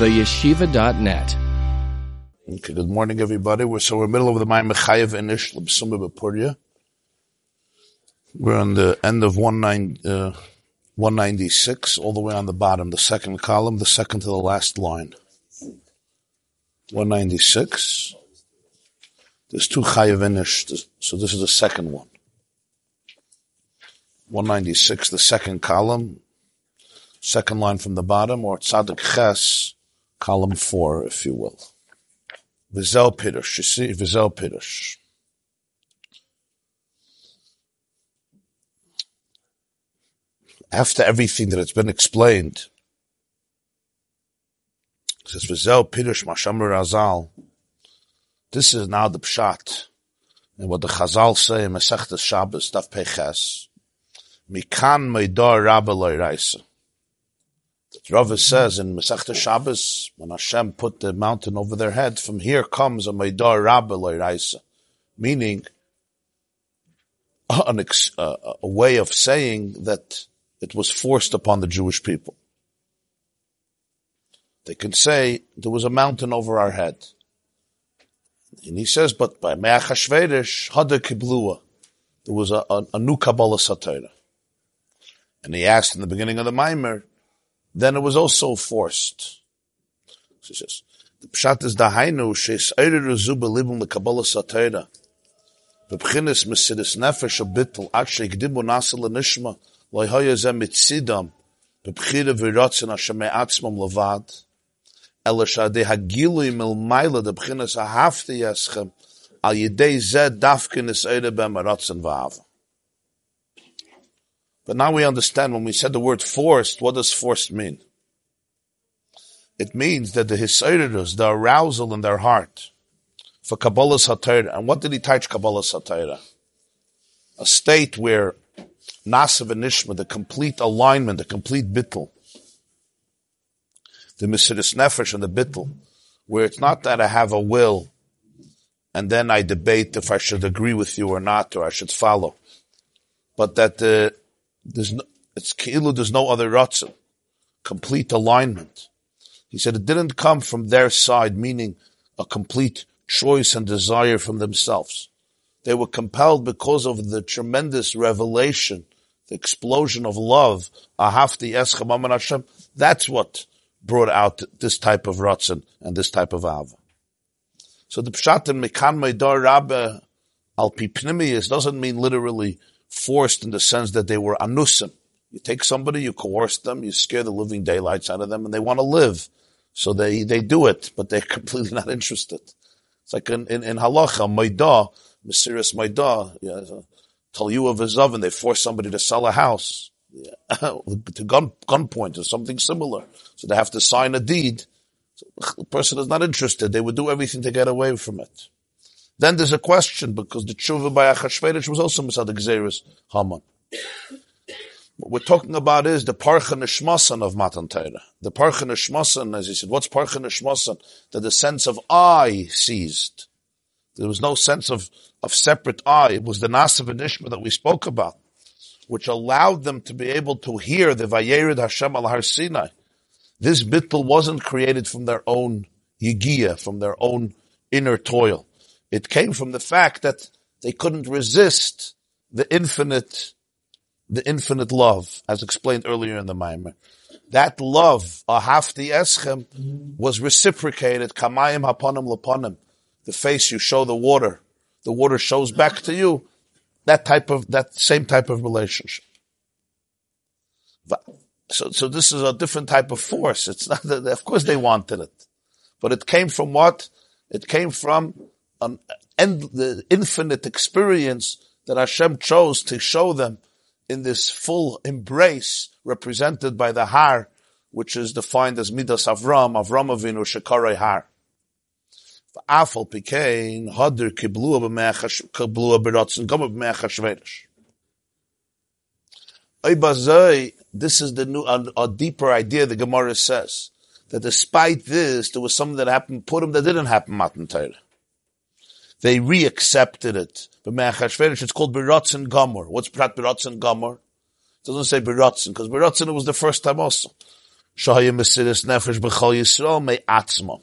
theyeshiva.net. Okay, good morning, everybody. We're so we're in the middle of the Mayim B'Purya. We're on the end of 19, uh, 196, all the way on the bottom, the second column, the second to the last line. 196. There's two Chayev Inish, so this is the second one. 196, the second column, second line from the bottom, or Tzadik Ches, column four, if you will. Vizel Pirush, you see, Vizel Pirush. After everything that has been explained, says Vizel Pirush Mashamur Razal. This is now the Pshat. And what the Chazal say in Masechta Shabbos, Daf Peches. Mikan Meidor Rabba Loiraisa. Rava says in Masechta Shabbos, when Hashem put the mountain over their head, from here comes a Meidar Rabba Loiraisa, meaning an ex, uh, a way of saying that it was forced upon the Jewish people. They can say there was a mountain over our head. And he says, but by Me'achashverish, Hada Kiblua, there was a, a, a new Kabbalah Satira. And he asked in the beginning of the Maimer, then it was also forced. So says, the pshat is dahainu sheis eire rezu belibum lekabbalah satayra. Bebchinis mesidis nefesh abitul at sheikdimu nasa lenishma loy hoya zem mitzidam bebchira viratzin asher me'atzmam levad hagilui mil maila de bchinis ahafti yeschem al yidei zed dafkinis eire bem aratzin v'ava. But now we understand when we said the word forced, what does forced mean? It means that the hisayrus, the arousal in their heart for Kabbalah Satira. And what did he teach Kabbalah Satira? A state where Nasav and Nishma, the complete alignment, the complete bittul, the Mesiris Nefesh and the bittul, where it's not that I have a will and then I debate if I should agree with you or not, or I should follow, but that the there's no, it's ki'ilu, there's no other ratzon. Complete alignment. He said it didn't come from their side, meaning a complete choice and desire from themselves. They were compelled because of the tremendous revelation, the explosion of love, ahafti eschem Hashem. That's what brought out this type of ratzon and this type of ava. So the pshat in Mekan Meidar Rabbe al Pipnimius doesn't mean literally forced in the sense that they were anusim. You take somebody, you coerce them, you scare the living daylights out of them, and they want to live. So they, they do it, but they're completely not interested. It's like in, in, in halacha, maidah, Mesiris maidah, yeah, tell you of a and they force somebody to sell a house. Yeah, to gun, gunpoint or something similar. So they have to sign a deed. So the person is not interested. They would do everything to get away from it. Then there's a question because the tshuva by Achashverosh was also Masad Gzeris Haman. What we're talking about is the Parcha Nishmasan of Matan Torah. The Parcha Nishmasan, as he said, what's Parcha Nishmasan? That the sense of I ceased. There was no sense of, of separate I. It was the Nasav and Ishma that we spoke about, which allowed them to be able to hear the Vayerid Hashem al Har Sinai. This bittul wasn't created from their own yigia, from their own inner toil. It came from the fact that they couldn't resist the infinite, the infinite love, as explained earlier in the Maimer. That love, ahafti eschem, was reciprocated, kamayim haponim laponim. The face you show the water, the water shows back to you. That type of, that same type of relationship. So, so this is a different type of force. It's not that, of course they wanted it. But it came from what? It came from an end, the infinite experience that Hashem chose to show them in this full embrace represented by the Har, which is defined as Midas Avram, Avram Avinu Shekarei Har. Afal Pikein. This is the new, a, a, deeper idea the Gemara says, that despite this, there was something that happened, Purim that didn't happen, Matan Torah they re-accepted it. But it's called Beratzen Gomor. What's Prat Beratzen Gomor? It doesn't say Beratzen, because Beratzen it was the first time also. Shahaya Mesiris Nefesh B'chol Yisrael Me Atzma.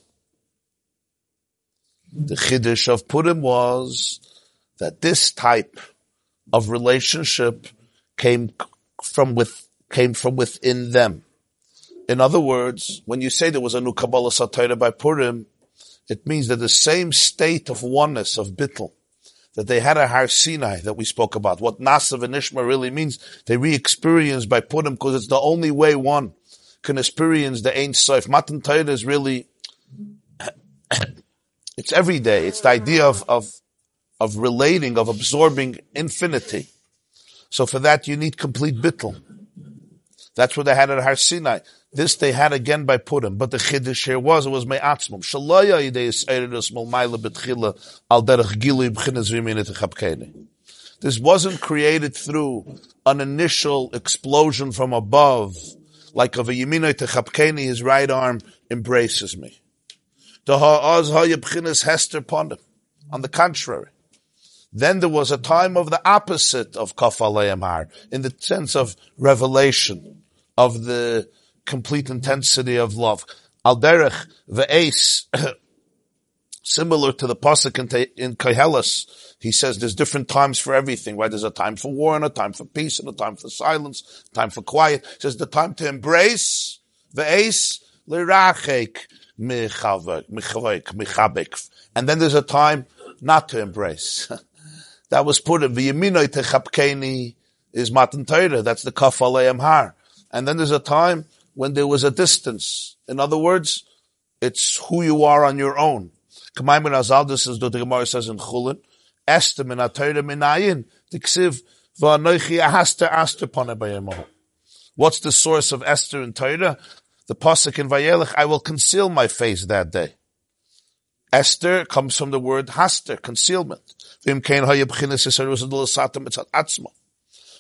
The Chiddush of Purim was that this type of relationship came from with, came from within them. In other words, when you say there was a new Kabbalah Satira by Purim, it means that the same state of oneness of Bittel that they had at Har Sinai that we spoke about. What Nasav and Ishma really means, they re-experience by Purim because it's the only way one can experience the Ein Sof. Matan Torah is really, it's every day. It's the idea of, of, of relating, of absorbing infinity. So for that you need complete bittul. That's what they had at Har Sinai. This they had again by Purim, but the chiddush here was it was me'atzmum. Shalaya yidei malmayla betchila al derech. This wasn't created through an initial explosion from above, like of a yeminoi techapkeni, his right arm embraces me. Hester. On the contrary, then there was a time of the opposite of kaf har, in the sense of revelation, of the complete intensity of love. Al derech ve'es, similar to the pasuk in, in Koheles, he says there's different times for everything, right? There's a time for war and a time for peace and a time for silence, time for quiet. He says the time to embrace, ve'es, lirachek, michabek. And then there's a time not to embrace. that was put in v'yeminoi techapkeni is matan Torah. That's the kaf har. And then there's a time when there was a distance. In other words, it's who you are on your own. Kamay ben Azal, this is what the Gemara says in Chulin, Esther min atayra min ayin, tiksiv, v'anoichi ahasta aster pone What's the source of Esther and Torah? The pasuk in Vayelech, I will conceal my face that day. Esther comes from the word haster, concealment. Vim kein atzma.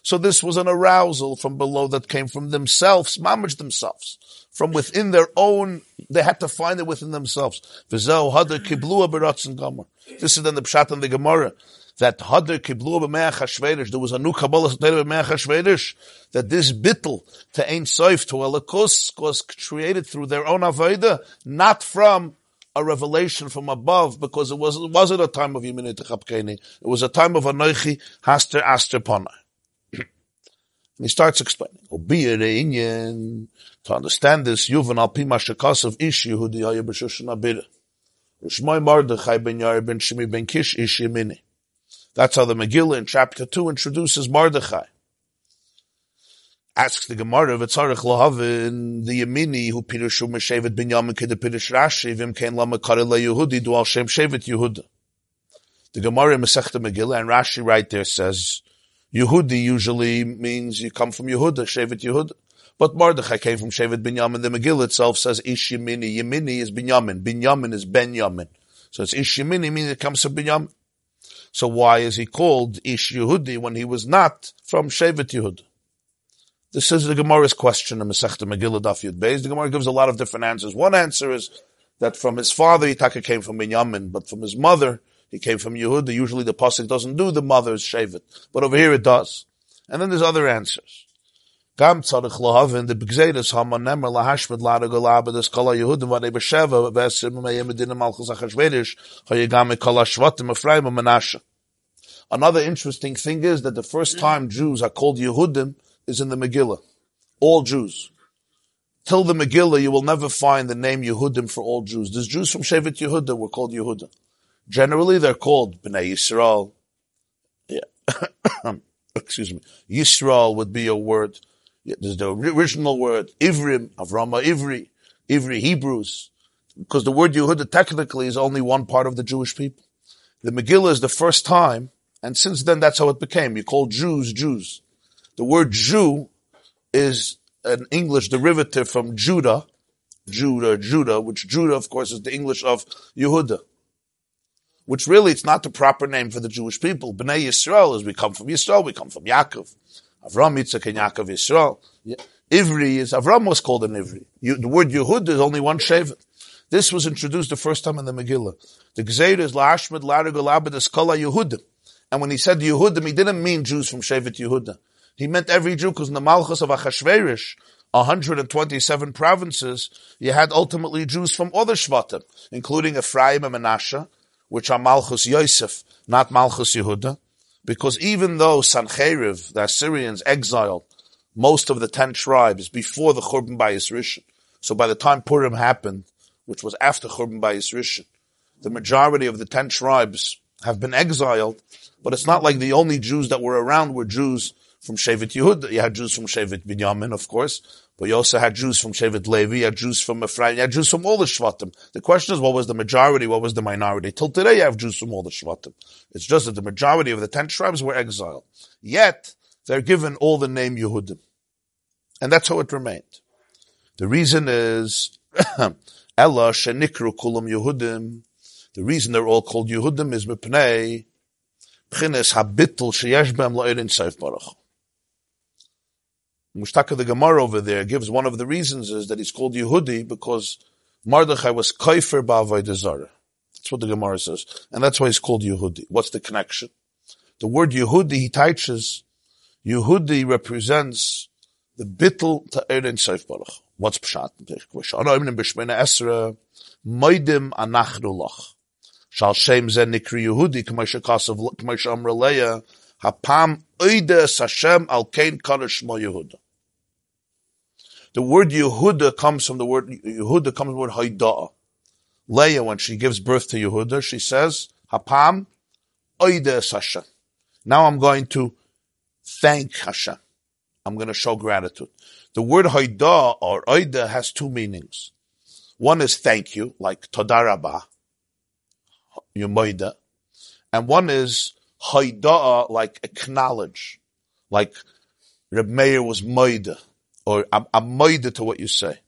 So this was an arousal from below that came from themselves, mamage themselves. From within their own, they had to find it within themselves. This is then the Pshat and the Gemara that Hadr Kiblu B'Meach there was a new Kabbalah B'Meach HaShvedish, that this bittel to Ein Soif, to Elikus, was created through their own Avodah, not from a revelation from above, because it, was, it wasn't a time of Techapkeni, it was a time of Anoichi Haster Aster Ponai. And he starts explaining. To understand this, Yuvan al Pima Shekas of Ish Yehudi Haya B'Shushan Abira. Rishmai Mardechai ben ben Shimi ben Kish Ish Yemini. That's how the Megillah in chapter 2 introduces Mardechai. Asks the Gemara, V'tzarech lohavin, the Yemini, who Pirushu Meshevet bin Yamin Kede Pirush Rashi, Vim Kein Lama Karela Yehudi, Al Shem Shevet Yehuda. The Gemara in Masechta Megillah, and Rashi right there says, Yehudi usually means you come from Yehuda, Shevet Yehuda. But Mordechai came from Shevet Binyamin. The Megillah itself says Ish Yemini. Yemini is Binyamin. Binyamin is Ben Yamin. So it's Ish Yemini means it comes from Binyamin. So why is he called Ish Yehudi when he was not from Shevet Yehuda? This is the Gemara's question in Masechta Megillah Daf Yud Beis. The Gemara gives a lot of different answers. One answer is that from his father, Yitaka came from Binyamin, but from his mother, he came from Yehuda. Usually the pasuk doesn't do the mother's shavet, but over here it does. And then there's other answers. Gam the b'gzeidas hama nemer lahashmed kala Yehudim v'nei b'sheva v'esim meyem medina malchus achashvedish hayegam kala shvatim Menashe. Another interesting thing is that the first time Jews are called Yehudim is in the Megillah. All Jews. Till the Megillah, you will never find the name Yehudim for all Jews. There's Jews from Shevet Yehuda were called Yehudim. Generally, they're called Bnei Yisrael. Yeah. Excuse me. Yisrael would be a word. There's the original word, Ivrim, Avrama Ivri, Ivri Hebrews. Because the word Yehuda technically is only one part of the Jewish people. The Megillah is the first time, and since then that's how it became. You call Jews Jews. The word Jew is an English derivative from Judah, Judah, Judah, which Judah, of course, is the English of Yehuda which really it's not the proper name for the Jewish people. Bnei Yisrael is we come from Yisrael, we come from Yaakov. Avram, Yitzchak, and Yaakov, Yisrael. Ivri is, Avram was called an Ivri. You, the word Yehud is only one Shevet. This was introduced the first time in the Megillah. The Gzeir is La'ashmed Larigol Eskola Yehudim. And when he said Yehudim, he didn't mean Jews from Shevet Yehuda. He meant every Jew, because in the Malchus of Achashverish, 127 provinces, you had ultimately Jews from other Shvatim, including Ephraim and Menashe, which are Malchus Yosef, not Malchus Yehuda, because even though Sancheriv, the Assyrians, exiled most of the ten tribes before the Churban Bayis Rishon, so by the time Purim happened, which was after Churban Bayis Rishon, the majority of the ten tribes have been exiled, but it's not like the only Jews that were around were Jews from Shevet Yehud. You had Jews from Shevet Binyamin, of course, but you also had Jews from Shevet Levi, had Jews from Ephraim, had Jews from all the Shvatim. The question is, what was the majority, what was the minority? Till today, you have Jews from all the Shvatim. It's just that the majority of the ten tribes were exiled. Yet, they're given all the name Yehudim. And that's how it remained. The reason is, Ella shenikru kulam Yehudim. The reason they're all called Yehudim is mipnei Pchines habittel sheyesh bem lo'erin seif baruch. Mushtaka the Gemara over there gives one of the reasons is that he's called Yehudi because Mardechai was kaifer ba'avodah zarah. That's what the Gemara says. And that's why he's called Yehudi. What's the connection? The word Yehudi, he teaches, Yehudi represents the bittel to Erin Seif Baruch. What's Pshat? Esra, moidim anachnu lach. Shal shem ze nikri Yehudi, k'may shekasav, k'may she'amra hapam oides Hashem al kein kadosh mo Yehuda. The word Yehuda comes from the word, Yehuda comes from the word Haidah. Leah, when she gives birth to Yehuda, she says, Hapam, Oides Hashem. Now I'm going to thank Hashem. I'm going to show gratitude. The word Haidah or Oida has two meanings. One is thank you, like Todarabah, Yumoida. And one is Haidah, like acknowledge. Like Reb Meir was Moida or I'm, I'm moide to what you say.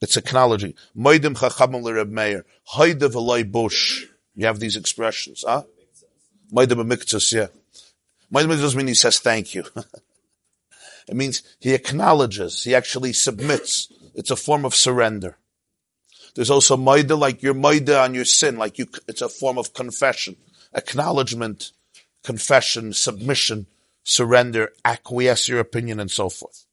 It's acknowledging. Moidim chachamim l'Reb Meir. Hoide v'loi bush. You have these expressions, huh? Moidim amiktus, yeah. Moidim doesn't mean he says thank you. it means he acknowledges. He actually submits. It's a form of surrender. There's also moide, like you're moide on your sin, like you, it's a form of confession, acknowledgement, confession, submission, surrender, acquiesce your opinion, and so forth.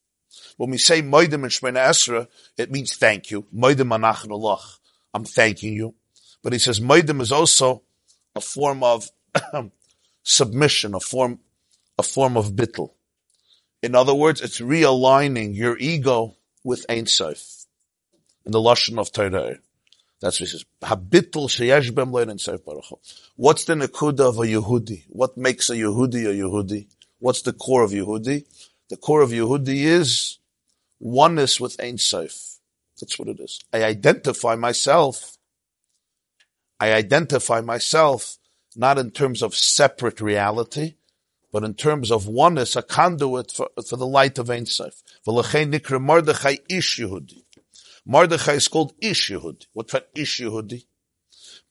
When we say Moidim and Shemina Esra, it means thank you. Moidim anachnu I'm thanking you. But he says Moidim is also a form of submission, a form, a form of bittel. In other words, it's realigning your ego with Ein Sof. In the Lashon of Torah. That's what he says. Habittel sheyesh bem baruch What's the nekuda of a Yehudi? What makes a Yehudi a Yehudi? What's the core of Yehudi? The core of Yehudi is oneness with Ein Sof. That's what it is. I identify myself. I identify myself not in terms of separate reality, but in terms of oneness, a conduit for, for the light of Ein Sof. Ish Yehudi. Is called Ish Yehudi. Ish Yehudi?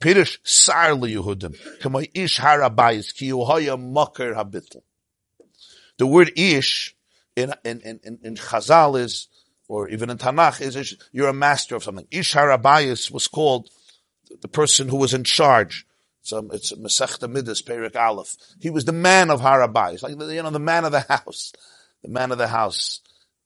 Pirish Sar Yehudim. Ish Harabayis Ki Yuhaya Makar Habitl. The word Ish in, in, in, in Chazal is, or even in Tanakh, is, you're a master of something. Ish Harabayis was called the person who was in charge. Um, it's Masechta Midas, Perik Aleph. He was the man of Harabayis, like, you know, the man of the house. The man of the house.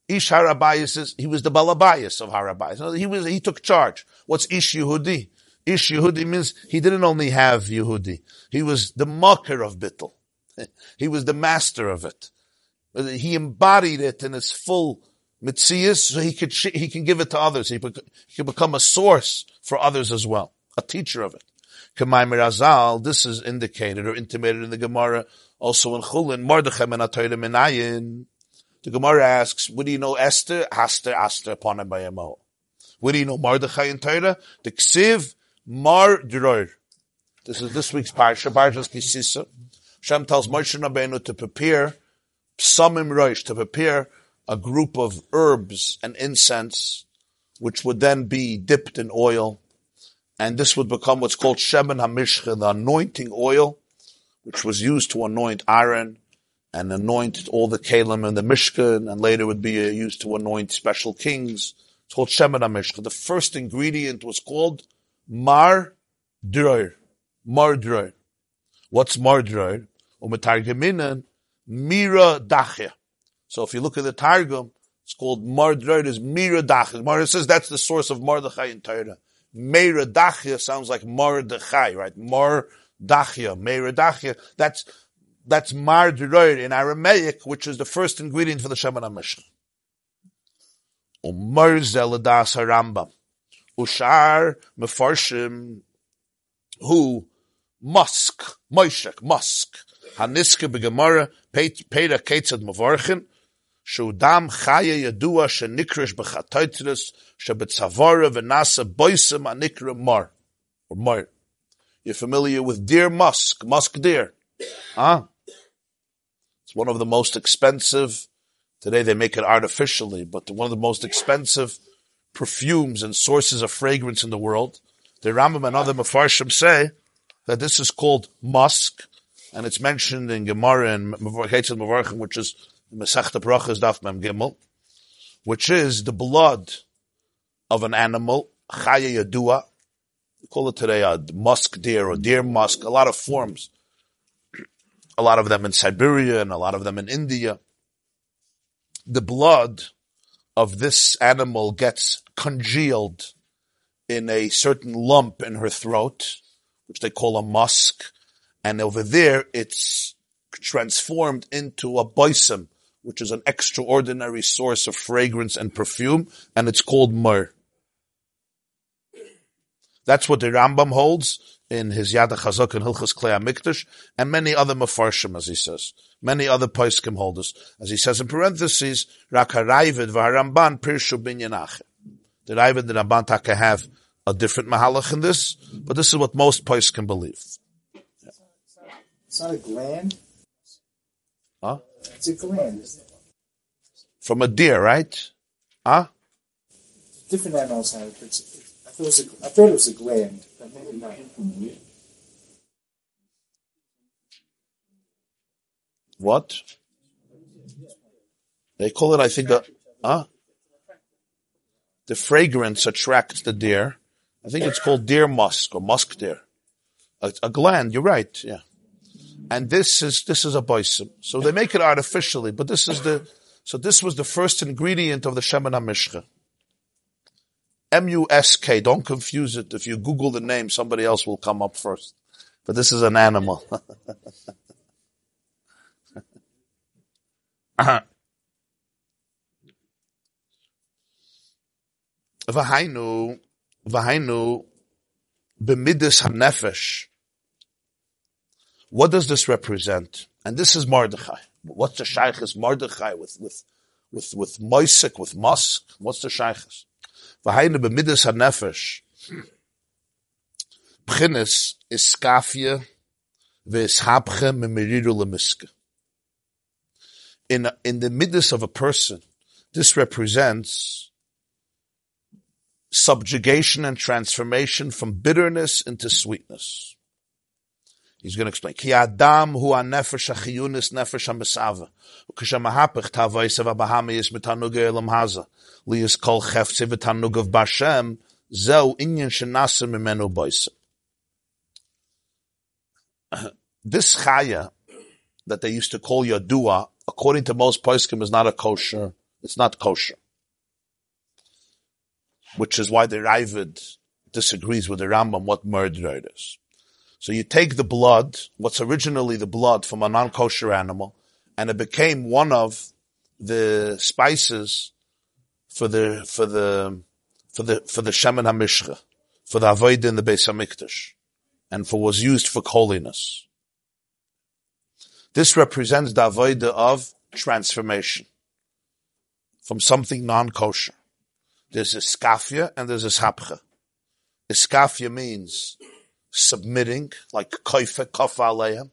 Ish Harabayis is, he was the Balabayis of Harabayis. He was, he took charge. What's Ish Yehudi? Ish Yehudi means he didn't only have Yehudi. He was the mocker of Bittel. He was the master of it he embodied it in its full mitzias, so he could he can give it to others. He, he can become a source for others as well, a teacher of it. Kamaimir Azal, this is indicated or intimated in the Gemara, also in Chulin, Mordechai Atoyre Menayin. The Gemara asks, do you know Esther? Haster, Aster, upon him by. What do you know Mordechai and Torah? The Ksiv Mar Dror. This is this week's parsha, Parshas Kisisa. Shem tells Moshe Rabbeinu to prepare psamim roish, to prepare a group of herbs and incense, which would then be dipped in oil, and this would become what's called shemen hamishcha, the anointing oil, which was used to anoint Aaron and anoint all the kalim and the mishkan, and later would be used to anoint special kings. It's called shemen hamishcha. The first ingredient was called mar droir. Mar droir. What's mar droir? Umetargeminan Mira Dachya. So if you look at the Targum, It's called Mardroid is Miradach. Mardroid says that's the source of Mordechai in Torah. Meiradachia sounds like Mordechai, right? Mordachia, Meiradachia. That's, that's Mardroid in Aramaic, which is the first ingredient for the Shemana Mishcha. Umar um, Zeladas Harambam. Ushar Mefarshim, who Musk, Moishek, Musk, Haniske begemara, Peter Ketzad Mavorchin, Shudam Chaya Yadua Shenikrish Bechatoitrus, Shebetzavara Venasa Boisem Anikra Mar, or Mar. You're familiar with deer musk, musk deer. Huh? It's one of the most expensive, today they make it artificially, but one of the most expensive perfumes and sources of fragrance in the world. The Rambam and other Mefarshim say that this is called musk, and it's mentioned in Gemara and Mevorchim, Mevorchim, which is Masechta Brachas Daf Mem Gimel, which is the blood of an animal, Chaya Yadua. Call it today a musk deer or deer musk, a lot of forms. A lot of them in Siberia and a lot of them in India. The blood of this animal gets congealed in a certain lump in her throat, which they call a musk. And over there, it's transformed into a boisem, which is an extraordinary source of fragrance and perfume, and it's called myrrh. That's what the Rambam holds in his Yad HaChazak and Hilchas Klei HaMikdash, and many other Mefarshim, as he says. Many other Paiskim holders. As he says in parentheses, Rak HaRaivid v'HaRamban Pirshu Binyan The Raivid and the Ramban Taka have a different Mahalach in this, but this is what most Paiskim believe. It's not a gland? Huh? It's a gland. From a deer, right? Huh? Different animals have it. It's, thought it was a, I thought it was a gland, but maybe not. What? They call it, I think, a, huh? The fragrance attracts the deer. I think it's called deer musk or musk deer. A, a gland, you're right, yeah. And this is, this is a boisim. So they make it artificially, but this is the, so this was the first ingredient of the Shemana Mishcha. M-U-S-K. Don't confuse it. If you Google the name, somebody else will come up first. But this is an animal. V'hainu, v'hainu, b'midus hanefesh. What does this represent? And this is Mordechai. What's the shaykhis Mordechai with, with, with, with Moisik, with Musk? What's the shaykhis? V'hainu b'midas ha-nefesh. Pchines is skafia v'ishapche memiriru lemiske. In, in the midas of a person, this represents subjugation and transformation from bitterness into sweetness. He's going to explain. Ki adam hu ha-nefesh ha-chiyunis nefesh ha-mesava. Ukashamahapach tavoisav ha-bahami is mitanuga elam haza liyas kol chefze v'tanugav bashem, zeu inyan shenasa mimenu boisa. This chaya that they used to call Yadua, according to most poskim, is not a kosher. It's not kosher. Which is why the Ravid disagrees with the Rambam what murder is. So you take the blood, what's originally the blood from a non-kosher animal, and it became one of the spices for the for the for the for the Shemin Hamishcha, for the Avoid in the Beis Hamikdash, and for was used for holiness. This represents the Avoid of transformation from something non-kosher. There's a skafia and there's a hapcha. Iskafia means submitting, like koife, kofa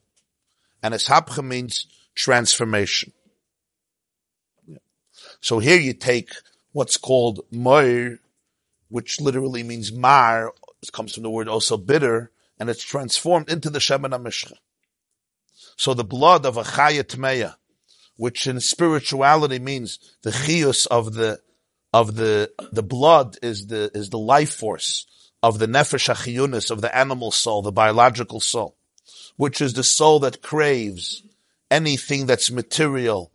and ishapcha means transformation. So here you take what's called moir, which literally means mar, it comes from the word also bitter, and it's transformed into the Shemana Mishcha. So the blood of a Chayat Meya, which in spirituality means the chius of the, of the, the blood is the, is the life force of the nefesh achiyunis, of the animal soul, the biological soul, which is the soul that craves anything that's material,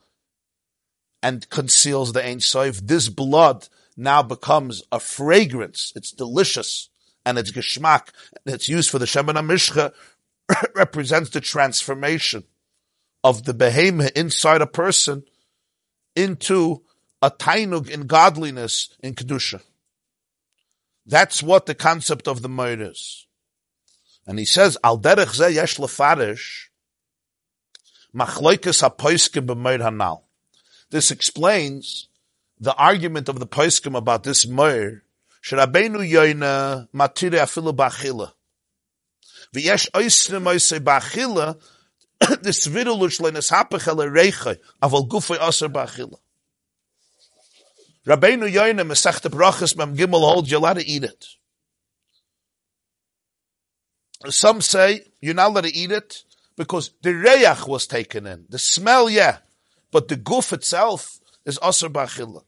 and conceals the Ein Sof. This blood now becomes a fragrance. It's delicious and it's geschmack. It's used for the Shemana Mishcha represents the transformation of the behemoth inside a person into a tainug in godliness in kedusha. That's what the concept of the moed is. And he says, Al derech ze yesh lefarish, machloikes ha-poiskim b'moed hanal. This explains the argument of the poiskim about this moed, sherabeinu yoyna matire afilu b'achila. V'yesh oisne moise b'achila, this vidulush lenes hapachel reiche, aval gufay aser b'achila. Rabbeinu Yoina Masechta Brachas Mem Gimel holds you're allowed to eat it. Some say you're not allowed to eat it because the reyach was taken in. The smell, yeah, but the goof itself is aser b'achila.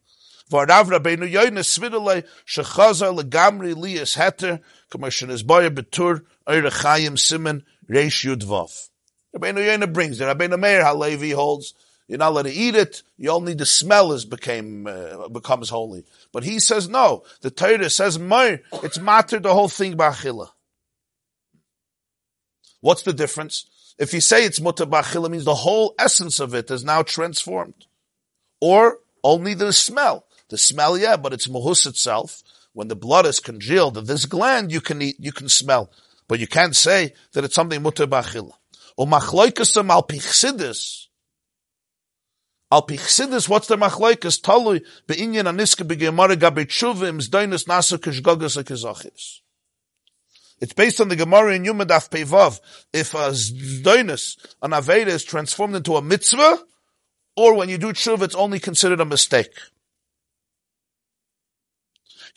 V'arav Rabbeinu Yoina Svidalei Shechazar Legamri Lias Heter Commission is Boyer Betur Eire Chayim Simon Reish Yud Vav. Rabbeinu Yoina brings it. Rabbeinu Meir Halevi holds you're not allowed to eat it. You only the smell is became uh, becomes holy. But he says no. The Torah says. It's matter the whole thing b'achila. What's the difference? If you say it's mutter b'achila, means the whole essence of it is now transformed, or only the smell. The smell, yeah, but it's mahus itself. When the blood is congealed, this gland you can eat, you can smell, but you can't say that it's something mutter b'achila. Or machloikasam al pichsidis. Al pichsidis, what's the machloikas? Talui beinyan aniska begemara gabe tshuva zdainis nasa kishgogas akizachis. It's based on the Gemara in Yuma Daf Pevav. If a zdainis, an aveda is transformed into a mitzvah, or when you do tshuva, it's only considered a mistake.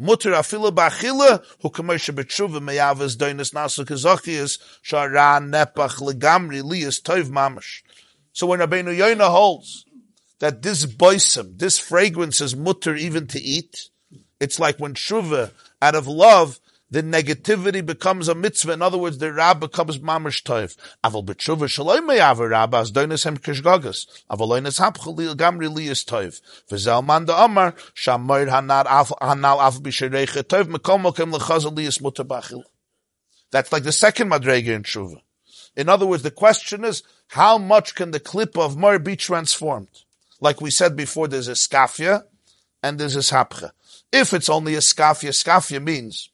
Mutter afilu ba'achila, hu kamoshe b'tshuva meyavas doinis nasu kazachias, shara nepach legamri liyas tov mamash. So when Rabbeinu Yoina holds that this boisim, this fragrance is mutter even to eat, it's like when tshuva, out of love, the negativity becomes a mitzvah. In other words, the rab becomes mamish toiv. Aval b'tshuva shaloi me'av rab as doinis hem kishgagas. Aval oinis hapchel li gamri li is toiv. V'zel man da amar, shamoir hanal af, b'shereche toiv, mekom mokem l'chazal li is mutter bachil. That's like the second madrega in tshuva. In other words, the question is, how much can the clip of Mar be transformed? Like we said before, there's a skafia and there's a sapcha. If it's only a skafia, skafia means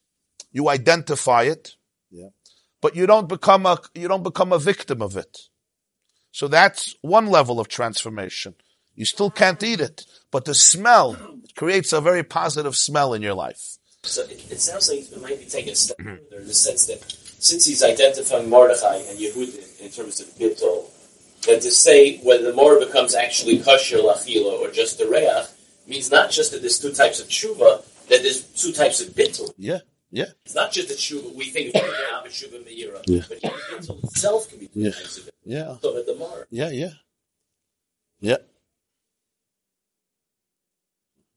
you identify it, yeah. but you don't become a you don't become a victim of it. So that's one level of transformation. You still can't eat it, but the smell creates a very positive smell in your life. So it, it sounds like it might be taken a step further in the sense that since he's identifying Mordechai and Yehud in terms of bittul, that to say whether the mor becomes actually kosher lachila or just the reach means not just that there's two types of tshuva, that there's two types of bittul. Yeah, yeah, It's not just that tshuva we think of tshuva, tshuva meira, Yeah. but even bittul itself can be Yeah. bittul. yeah, So at the mor. yeah, yeah, yeah,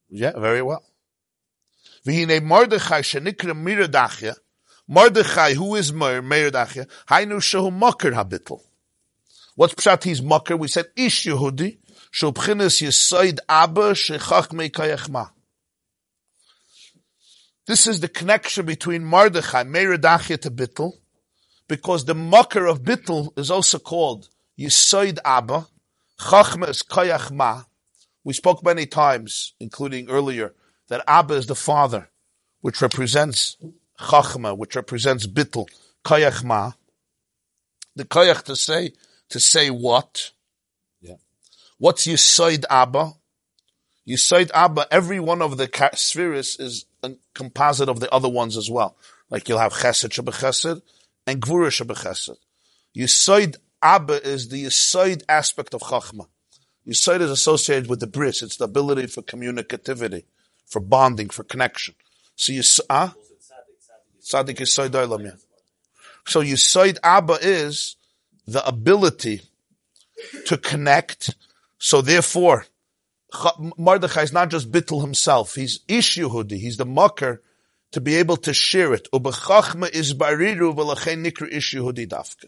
yeah. Very well. V'hinei Mordechai shenikra miradachya. Mordechai, who is Miradachya, hainu shehu makar habitl. What's pshat? He's makar. We said ish Yehudi. Shubchinis yisoid abba shechach meikayach ma. This is the connection between Mordechai, Meredachia to Bittel, because the mocker of Bittel is also called Yisoid Abba, Chachma is Koyach Ma. We spoke many times, including earlier, that Abba is the father, which represents Chachma, which represents Bittel, Koyach Ma. The Koyach to say, to say what? Yeah. What's Yisoid Abba? Yisoid Abba, every one of the spheres is composite of the other ones as well. Like you'll have Chesed Shebechesed and Gvura Shebechesed. Yisoid Abba is the Yisoid aspect of Chachma. Yisoid is associated with the bris. It's the ability for communicativity, for bonding, for connection. So you, ah? Tzaddik is Soid Olam. So Yisoid Abba is the ability to connect. So therefore, Mordechai is not just Bittel himself. He's Ish Yehudi. He's the mucker to be able to share it. Is bariru nikra dafka.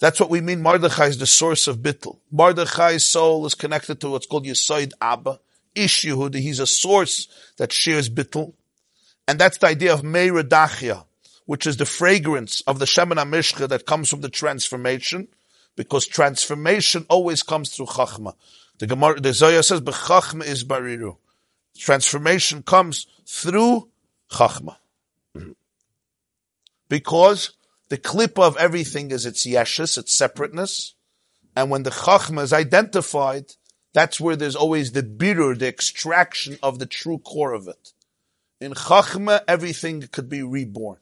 That's what we mean. Mordechai is the source of Bittel. Mordechai's soul is connected to what's called Yisoid Abba. Ish Yehudi. He's a source that shares Bittel. And that's the idea of Meiradachia, which is the fragrance of the Shemin HaMishcha that comes from the transformation, because transformation always comes through Chachma. The Gemara, the Zohar says, "Bechachma is bariru." Transformation comes through Chachma, because the clip of everything is its yeshus, its separateness, and when the Chachma is identified, that's where there's always the birur, the extraction of the true core of it. In Chachma, everything could be reborn.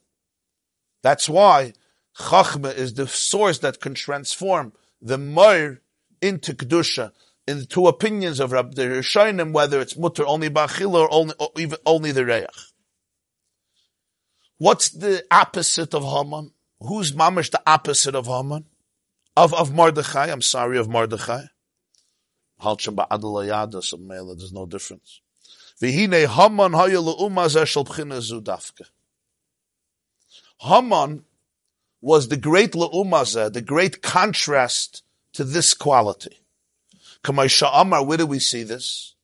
That's why Chachma is the source that can transform the Moir into Kedusha. In the two opinions of Rabbi Rishonim, whether it's mutter only ba'achila or only, or even only the reach. What's the opposite of Haman? Who's mamish the opposite of Haman? Of, of Mordechai, I'm sorry, of Mordechai. Halchim ba'adalayada, some there's no difference. V'hine Haman haya. Haman was the great le'umazeh, the great contrast to this quality. Kamaisha Amar, where do we see this?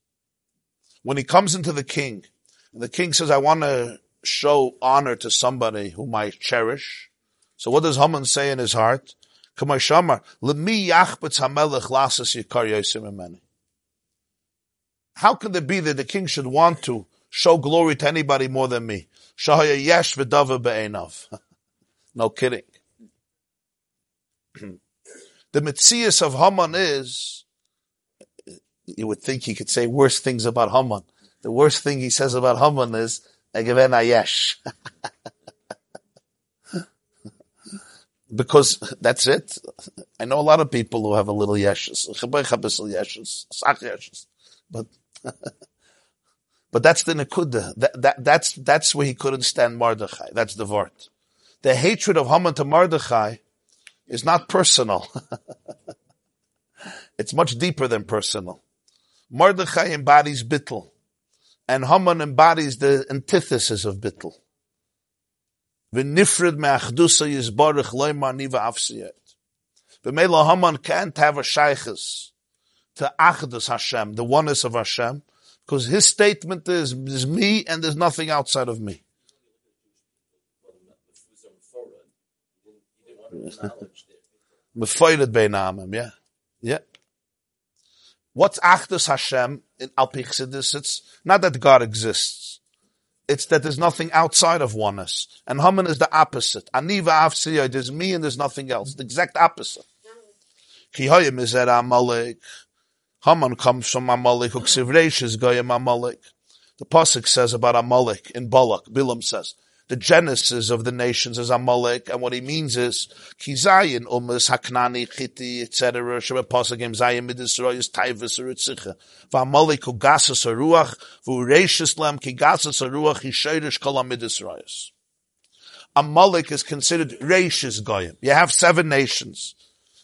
When he comes into the king, and the king says, I want to show honor to somebody whom I cherish. So what does Haman say in his heart? Kamaisha Amar, L'mi yachbetz hamelech lasas yikar yosim. How can it be that the king should want to show glory to anybody more than me? Shahaya yesh v'dava be'enav. No kidding. the mitzias of Haman is, you would think he could say worse things about Haman. The worst thing he says about Haman is, Egeven ayesh. because that's it. I know a lot of people who have a little yeshes, but but that's the Nakuda. That, that, that's, that's where he couldn't stand Mordechai. That's the Vort. The hatred of Haman to Mordechai is not personal. it's much deeper than personal. Mordechai embodies Bittel, and Haman embodies the antithesis of Bittel. V'nifrid me'achdusa yizbarich loymar niva afsiyet. V'meila Haman can't have a shaykhis to Achdus Hashem, the oneness of Hashem, because his statement is, is me and there's nothing outside of me. Mefeiret Beinamim, yeah. Yeah. What's Achdus Hashem in Alpichsidis? It's not that God exists. It's that there's nothing outside of oneness. And Haman is the opposite. Aniva Avsiyah, there's me and there's nothing else. The exact opposite. Kihoyim is that Amalek. Haman comes from Amalek, Uksivresh is Goyim Amalek. The Pasuk says about Amalek in Balak, Bilam says, the genesis of the nations is Amalek, and what he means is, Kizayin, Umas, Haknani, Chiti, etc., Shema Pasuk, Zayin, Midisroy, is Taivus, or Itzicha. V'Amalek, Ugasas, Aruach, V'Uresh Islam, Kigasas, Aruach, Yishayrish, Kol Amidisroyas. Amalek is considered Reishis Goyim. You have seven nations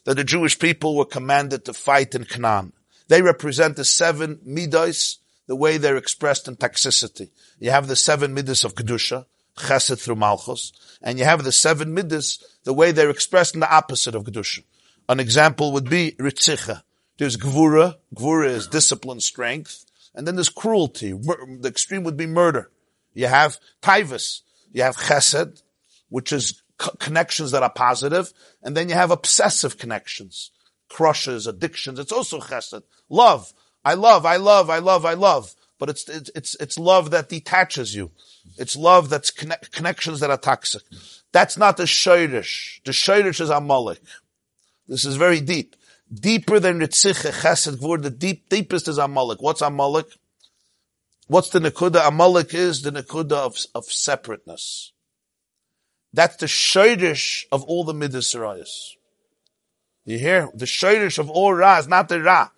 that the Jewish people were commanded to fight in Canaan. They represent the seven midas, the way they're expressed in toxicity. You have the seven midas of Kedusha, Chesed through Malchus, and you have the seven midas, the way they're expressed in the opposite of Kedusha. An example would be Ritzicha. There's Gvura, Gvura is discipline, strength, and then there's cruelty. The extreme would be murder. You have Taivas, you have Chesed, which is connections that are positive, and then you have obsessive connections crushes, addictions. It's also chesed. Love. I love, I love, I love, I love. But it's, it's, it's, it's love that detaches you. It's love that's connect, connections that are toxic. That's not the shayrish. The shayrish is Amalek. This is very deep. Deeper than Ritziche, Chesed, Gvur, the deep, deepest is Amalek. What's Amalek? What's the Nakuda? Amalek is the Nakuda of, of separateness. That's the shayrish of all the Midas you hear? The shayrish of all Ra is not the Ra.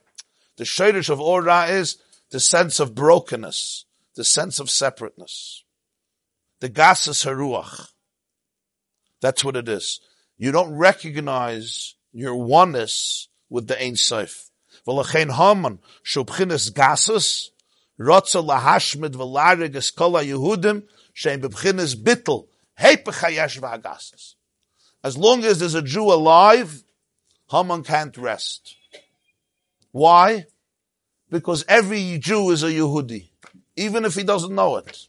The shayrish of all Ra is the sense of brokenness, the sense of separateness. The gasas haruach. That's what it is. You don't recognize your oneness with the Ein Sof. V'lachein Haman shubchines gasas rotza lahashmid v'larig es kol Yehudim shein bebchines bittel hepech hayesh v'hagasas. As long as there's a Jew alive, Haman can't rest. Why? Because every Jew is a Yehudi, even if he doesn't know it.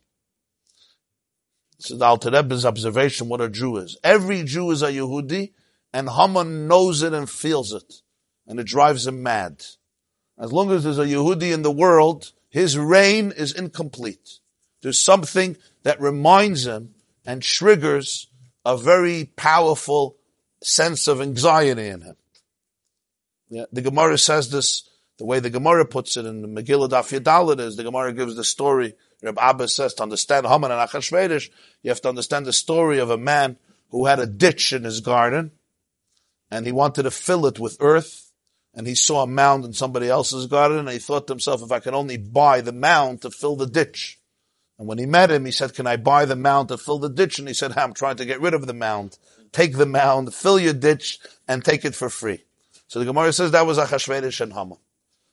This is the Alter Rebbe's observation what a Jew is. Every Jew is a Yehudi, and Haman knows it and feels it, and it drives him mad. As long as there's a Yehudi in the world, his reign is incomplete. There's something that reminds him and triggers a very powerful sense of anxiety in him. Yeah, the Gemara says this, the way the Gemara puts it in the Megillah Daf Yadalit is, the Gemara gives the story, Reb Abba says, to understand Haman and Achashverosh, you have to understand the story of a man who had a ditch in his garden, and he wanted to fill it with earth, and he saw a mound in somebody else's garden, and he thought to himself, if I can only buy the mound to fill the ditch. And when he met him, he said, can I buy the mound to fill the ditch? And he said, I'm trying to get rid of the mound. Take the mound, fill your ditch, and take it for free. So the Gemara says that was Achashverosh and Haman.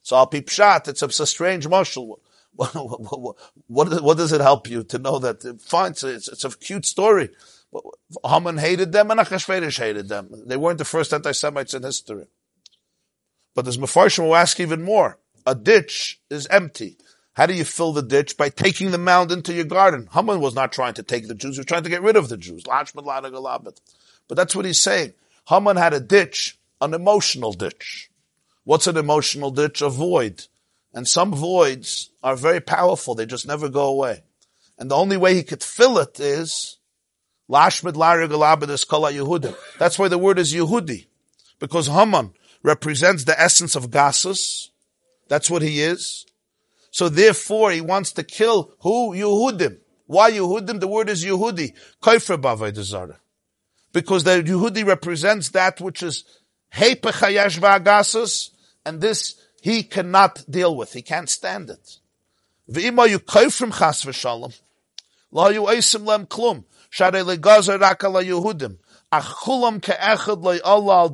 So Al Pipshat, it's a, it's a strange mashal. What, what, what, what, does it help you to know that? Fine, it's, it's, it's a cute story. Haman hated them and Achashverosh hated them. They weren't the first anti-Semites in history. But there's Mefarshim who ask even more. A ditch is empty. How do you fill the ditch? By taking the mound into your garden. Haman was not trying to take the Jews, he was trying to get rid of the Jews. But that's what he's saying. Haman had a ditch, an emotional ditch. What's an emotional ditch? A void. And some voids are very powerful. They just never go away. And the only way he could fill it is Lashmid Larigalabidis Kala Yehudim. That's why the word is Yehudi. Because Haman represents the essence of Gasus. That's what he is. So therefore he wants to kill who? Yehudim. Why Yehudim? The word is Yehudi. Koifer Bavai Because the Yehudi represents that which is Hepechayash Vagasus, and this he cannot deal with. He can't stand it. Lo Allah al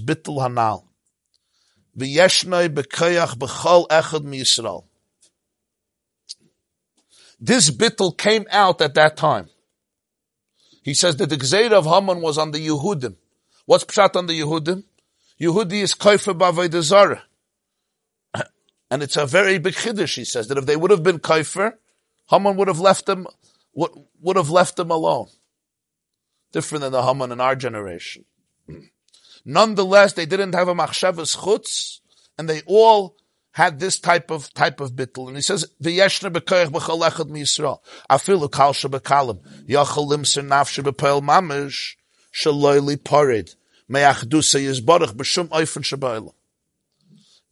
bittul hanal. This bittul came out at that time. He says that the Gzeir of Haman was on the Yehudim. What's pshat on the Yehudim? Yehudi is koifer b'avodah And it's a very big chiddush, he says, that if they would have been koifer, Haman would have left them, would, would have left them alone. Different than the Haman in our generation. Nonetheless, they didn't have a machshavas chutz, and they all had this type of type of bittul, and he says v'yeshna b'koyach b'chol echad miyisrael afilu kal shebekalim yachol limser nafshe b'peil mamish shaloyli parid me'achdusa yizbarach b'shum oifen shabayla.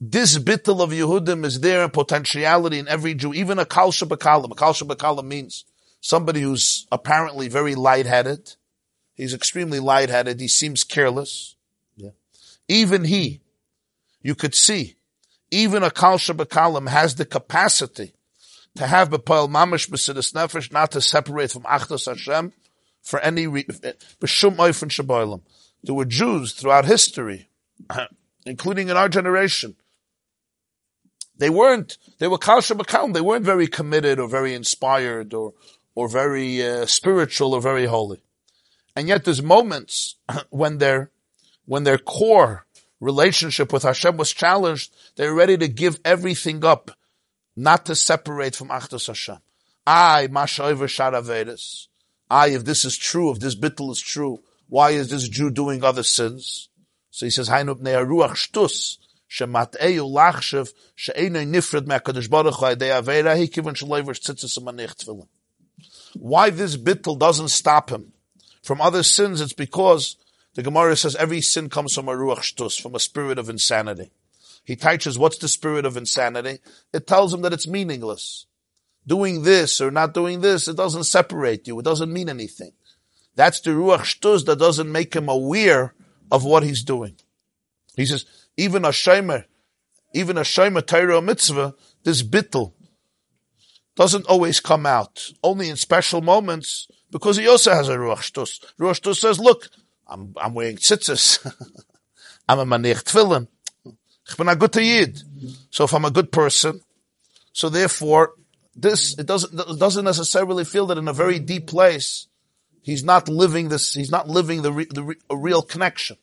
This bittul of Yehudim is there in potentiality in every Jew, even a kal shebekalim. A kal shebekalim means somebody who's apparently very lightheaded. He's extremely lightheaded. He seems careless. Yeah. Even he, you could see even a Kal Shabakalim has the capacity to have B'Poel Mamish B'Sidus Nefesh, not to separate from Achdas Hashem for any. B'Shum Oifen Shaboilim. There were Jews throughout history, including in our generation. They weren't, they were Kal Shabakalim, they weren't very committed or very inspired or, or very uh, spiritual or very holy. And yet there's moments when their, when their core relationship with Hashem was challenged, they were ready to give everything up, not to separate from Achdus Hashem. I, Mashoiver Sharaveris. I, if this is true, if this bittul is true, why is this Jew doing other sins? So he says, shtus. Why this bittul doesn't stop him from other sins, it's because the Gemara says every sin comes from a ruach shtus, from a spirit of insanity. He teaches what's the spirit of insanity. It tells him that it's meaningless. Doing this or not doing this, it doesn't separate you. It doesn't mean anything. That's the ruach shtus that doesn't make him aware of what he's doing. He says, even a shomer, even a shomer Torah mitzvah, this bittel doesn't always come out. Only in special moments, because he also has a ruach shtus. Ruach shtus says, look, I'm, I'm wearing tzitzis. I'm a manich tefillin. Bin a good yid. So if I'm a good person, so therefore, this, it doesn't, it doesn't necessarily feel that in a very deep place, he's not living this, he's not living the, re, the re, a real connection.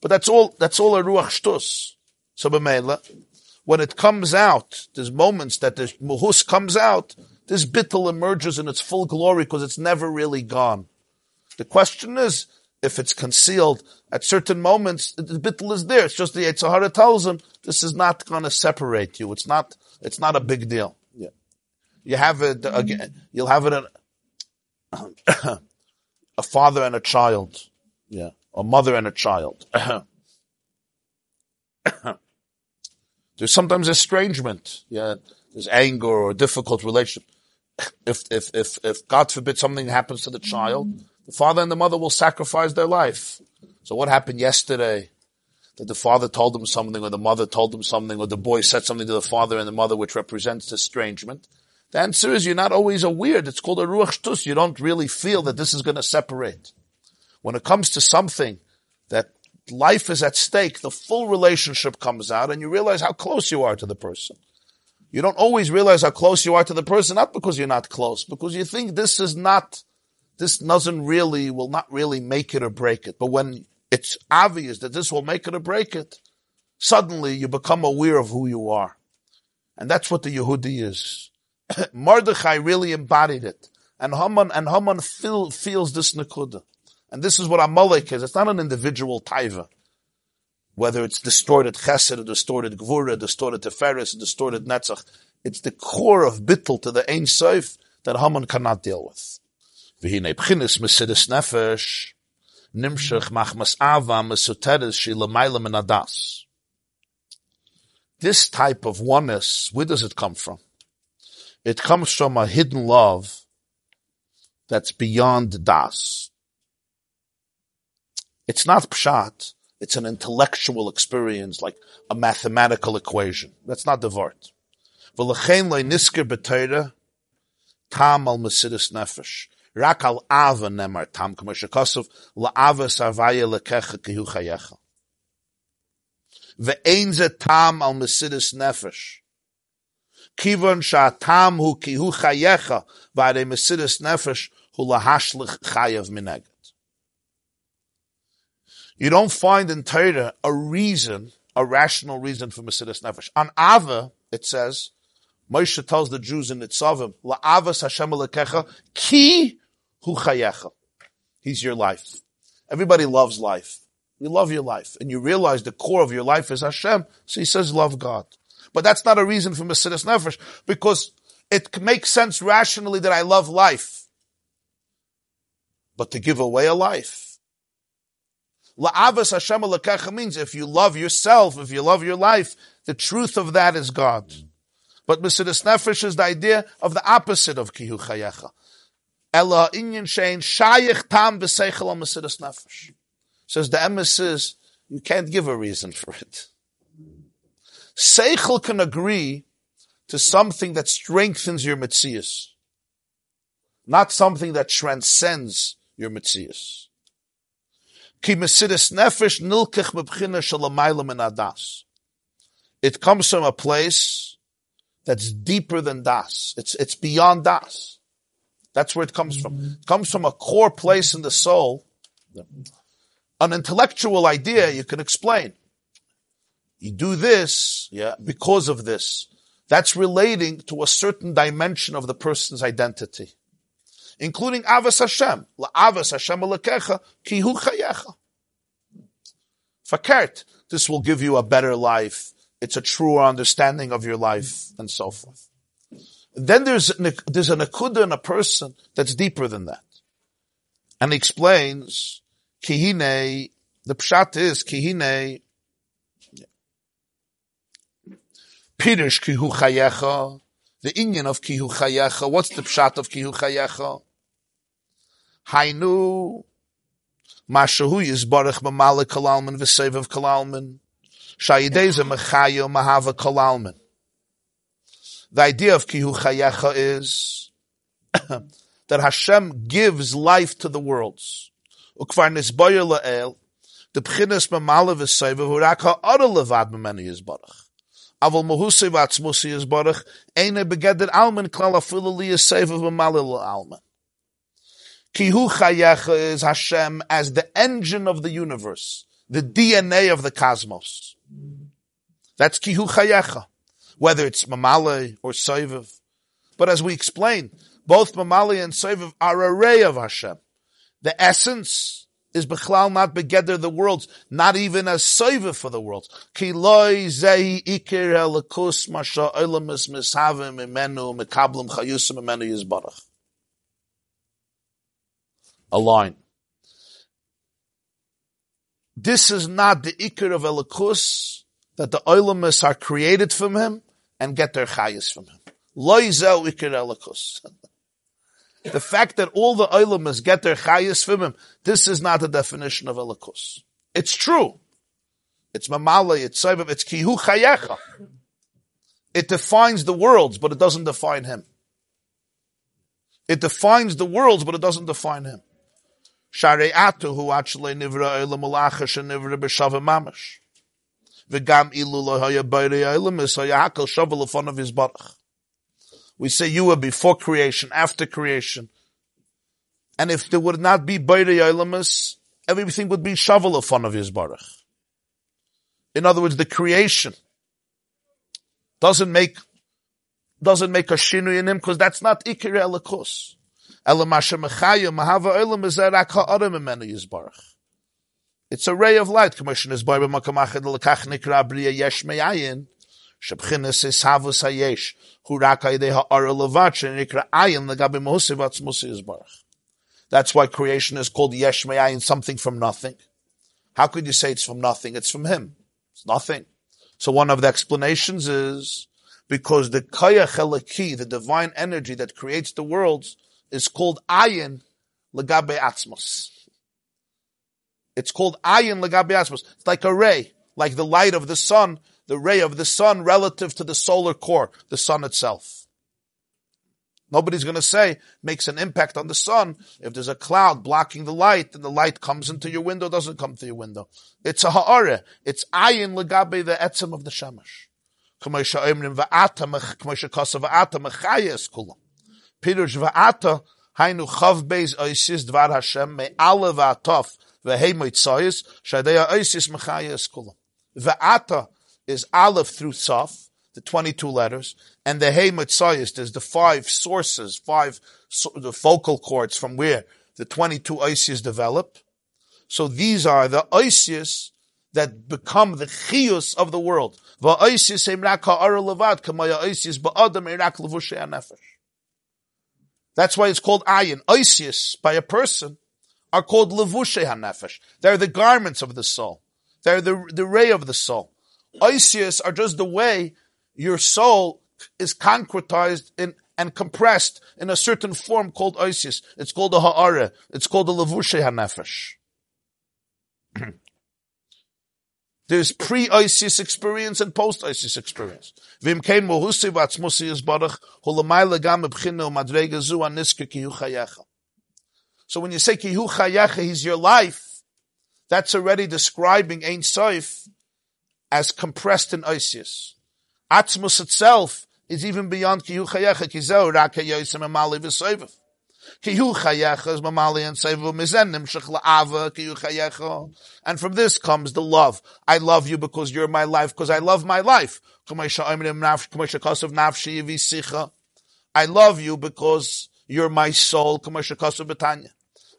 But that's all, that's all a ruach shtus. So b'meila, when it comes out, there's moments that the muhus comes out, this bittul emerges in its full glory because it's never really gone. The question is, if it's concealed at certain moments, the bittul is there. It's just the Yetzer Hara tells him this is not going to separate you. It's not. It's not a big deal. Yeah, you have it uh, again. You'll have it in a father and a child. Yeah, a mother and a child. there's sometimes estrangement. Yeah, there's anger or a difficult relationship. If if if if God forbid something happens to the child the father and the mother will sacrifice their life. So what happened yesterday? That the father told them something, or the mother told them something, or the boy said something to the father and the mother, which represents estrangement. The answer is you're not always aware. It's called a ruach shtus. You don't really feel that this is going to separate. When it comes to something that life is at stake, the full relationship comes out and you realize how close you are to the person. You don't always realize how close you are to the person, not because you're not close, because you think this is not this doesn't really, will not really make it or break it. But when it's obvious that this will make it or break it, suddenly you become aware of who you are. And that's what the Yehudi is. Mordechai really embodied it. And Haman, and Haman feel, feels this Nakuda. And this is what Amalek is. It's not an individual taiva. Whether it's distorted chesed, or distorted gvura, distorted teferis, distorted netzach. It's the core of bittul to the Ein Sof that Haman cannot deal with. והנה בחינס מסידס נפש, נמשך מחמס אהבה מסותרס שלמיילה מן הדס. This type of oneness, where does it come from? It comes from a hidden love that's beyond das. It's not pshat. It's an intellectual experience, like a mathematical equation. That's not the word. V'lechein loy nisker b'teira tam al mesidus nefesh. רק על אבה נאמר תם, כמו שכוסף, לאבה סרוויה לקחה כהוא חייך. ואין זה טעם על מסידס נפש. כיוון שהטעם הוא כהוא חייך, והרי מסידס נפש הוא להשליך חייב מנגד. You don't find in Torah a reason, a rational reason for Mesidas Nefesh. On Ava, it says, Moshe tells the Jews in Nitzavim, La'avas Hashem Alekecha, ki Hu chayecha. He's your life. Everybody loves life. You love your life. And you realize the core of your life is Hashem. So he says love God. But that's not a reason for Mesidas Nefesh because it makes sense rationally that I love life. But to give away a life. La'avas Hashem alakecha means if you love yourself, if you love your life, the truth of that is God. Mm. But Mesidas Nefesh is the idea of the opposite of Kihu Chayecha. Ella inyan shein shayich tam b'seichel on mesidas nefesh. Says the emes you can't give a reason for it. Seichel can agree to something that strengthens your mitzias, not something that transcends your mitzias. Ki mesidas nefesh nilkech mebchina shalamayla min adas. It comes from a place that's deeper than das. It's, it's beyond das. That's where it comes from. Mm-hmm. It comes from a core place in the soul. An intellectual idea you can explain. You do this, yeah, because of this. That's relating to a certain dimension of the person's identity. Including Avas Hashem. Avas Hashem alakecha ki hu chayecha. Fakert. This will give you a better life. It's a truer understanding of your life and so forth. Then there's there's an akuda in a person that's deeper than that. And he explains, kihine, the pshat is kihine, Pirish kihu chayecha, the Inyan of kihu chayecha. What's the pshat of kihu chayecha? Hainu, mashahu yizbarach mamalik kalalman v'sevav kalalman, Shayideza mechayo mahava kolalman. The idea of kihu chayecha is that Hashem gives life to the worlds. Ukvar nisboyer la'el, the b'chinas mamala v'seiva hurak ha'ara levad memeni yizbarach. Aval mahusei v'atzmusi yizbarach, eine begeder alman klal afilu li yiseiva v'mala la'alman. Kihu chayecha is Hashem as the engine of the universe, the DNA of the cosmos. That's kihu chayecha whether it's Mamale or Soiviv. But as we explain, both Mamale and Soiviv are a ray of Hashem. The essence is Bechlal not begeder the worlds, not even as Soiviv for the worlds. Ki loy zehi ikir helakus masha olamis mishavim imenu chayusim imenu yizbarach. A line. This is not the ikir of Elikus, that the Olamis are created from him, and get their chayas from him. The fact that all the olamas get their chayas from him, this is not the definition of elikus. It's true. It's mamala, it's saibim, it's kihu chayecha. It defines the worlds, but it doesn't define him. It defines the worlds, but it doesn't define him. Share'atu hu actually nivra olam malachash and nivra b'shava mamash. V'gam ilu lo haya bayri ha'ilum is haya hakal shavel upon of his barach. We say you were before creation, after creation. And if there would not be bayri ha'ilum everything would be shovel upon of his barach. In other words, the creation doesn't make doesn't make a shinu in him because that's not ikir elikus. Elamasha mechaya mahava olam is that ha'arim yizbarach. It's a ray of light. Commission is by b'makamachad l'kach nikra yesh me'ayin. Is havus hayesh. Hu rak ha'idei ha'ara levat nikra ayin l'gabi mohusiv atzmusi is barach. That's why creation is called yesh me'ayin, something from nothing. How could you say it's from nothing? It's from him. It's nothing. So one of the explanations is because the kaya chelaki, the divine energy that creates the worlds, is called ayin legabe atzmos. It's called ayin legabe atzmos. It's like a ray, like the light of the sun, the ray of the sun relative to the solar core, the sun itself. Nobody's going to say makes an impact on the sun if there's a cloud blocking the light and the light comes into your window, doesn't come through your window. It's a ha'ara. It's ayin legabe the etzem of the shamash. Hainu oisis dvar Hashem v'hei shadeya oisis mechayas kulam. Va'ata is aleph through saf, the 22 letters, and the hey mitzayis is the five sources, five so, the vocal cords from where the 22 oisis develop. So these are the oisis that become the chiyus of the world. Va'oisis emrak ha'ara levad kamaya oisis ba'adam erak levushe nefesh. That's why it's called ayin. Isis, by a person, are called levushe hanefesh. They're the garments of the soul. They're the, the ray of the soul. Isis are just the way your soul is concretized in, and compressed in a certain form called Isis. It's called a ha'ara. It's called a levushe hanefesh. There's pre-ISIS experience and post-ISIS experience. Vim So when you say ki chayecha, he's your life, that's already describing Ein Sof as compressed in ISIS. Atzmus itself is even beyond ki chayecha ki zeu raka yosim amali v'soivav. And from this comes the love. I love you because you're my life, because I love my life. I love you because you're my soul.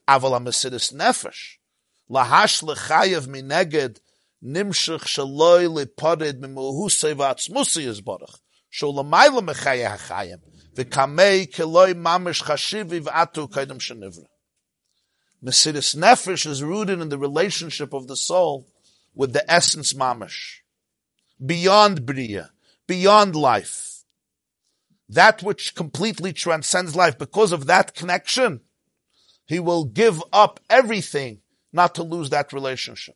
Aval amasidis nefesh. Lahash lechayev mineged nimshach shaloi liparid mimuhusei v'atzmusi yizbarach. Sholamayla mechaya hachayim. V'kamei keloi mamish chashivi v'atu kaidem shenivra. Mesidus nefesh is rooted in the relationship of the soul with the essence mamish. Beyond bria, beyond life. That which completely transcends life. Because of that connection, he will give up everything not to lose that relationship.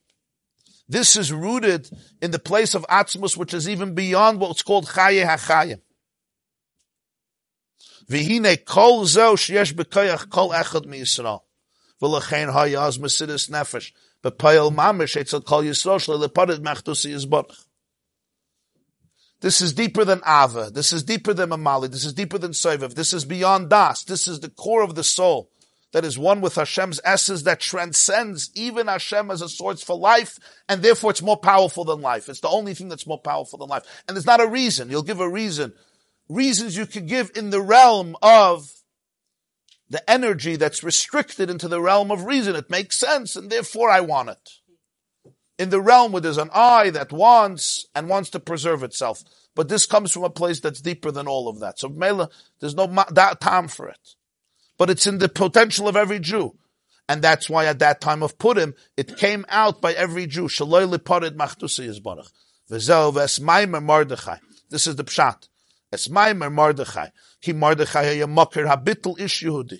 This is rooted in the place of Atzmus, which is even beyond what's called Chaye HaChayim. V'hine kol zeh sheyesh b'koyach kol echad mi-Yisrael. V'lechein hayaz mesidus nefesh. B'payel mamish etzel kol Yisrael shle leparid mechtusi yizborach. This is deeper than Ava. This is deeper than Mamali. This is deeper than Soivav. This is beyond Das. This is the core of the soul that is one with Hashem's essence that transcends even Hashem as a source for life, and therefore it's more powerful than life. It's the only thing that's more powerful than life. And there's not a reason. You'll give a reason. Reasons you could give in the realm of the energy that's restricted into the realm of reason. It makes sense, and therefore I want it in the realm where there's an eye that wants and wants to preserve itself. But this comes from a place that's deeper than all of that. So Mela, there's no ma- that time for it. But it's in the potential of every Jew. And that's why at that time of Purim, it came out by every Jew. This is the pshat. Esmaimer Mordechai. Ki Mordechai hayamokir habitul ish Yehudi.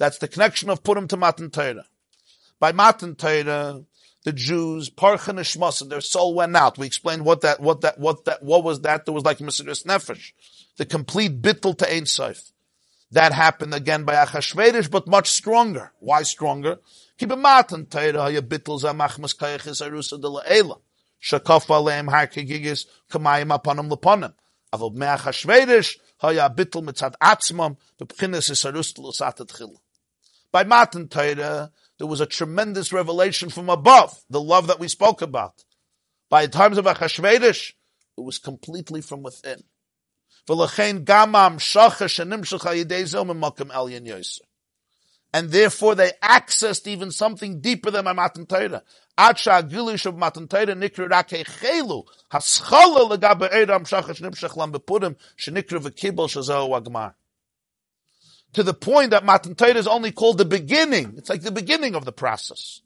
that's the connection of Purim to Matan Torah. By Matan Torah, the Jews, Parchan and their soul went out. We explained what that, what that, what that, what was that? There was like Mesiris Nefesh. The complete bittul to Ein Sof. That happened again by Achashverosh, but much stronger. Why stronger? Keep a matan Torah, ya bittul zamachmas kayachis arusa de la'ela. Shakaf aleim har kamayim. By Matan Torah, there was a tremendous revelation from above, the love that we spoke about. By the times of Achashverosh, it was completely from within. V'lachein gamam shachash shenimshach ha'yidei zil memokim elyon and therefore they accessed even something deeper than my Matan Torah. Acha of Matan Torah rake chelu haschala legabe shachash nimshach lam bepurim shenikra v'kibel shazahu agmar. To the point that Matan Torah is only called the beginning. It's like the beginning of the process.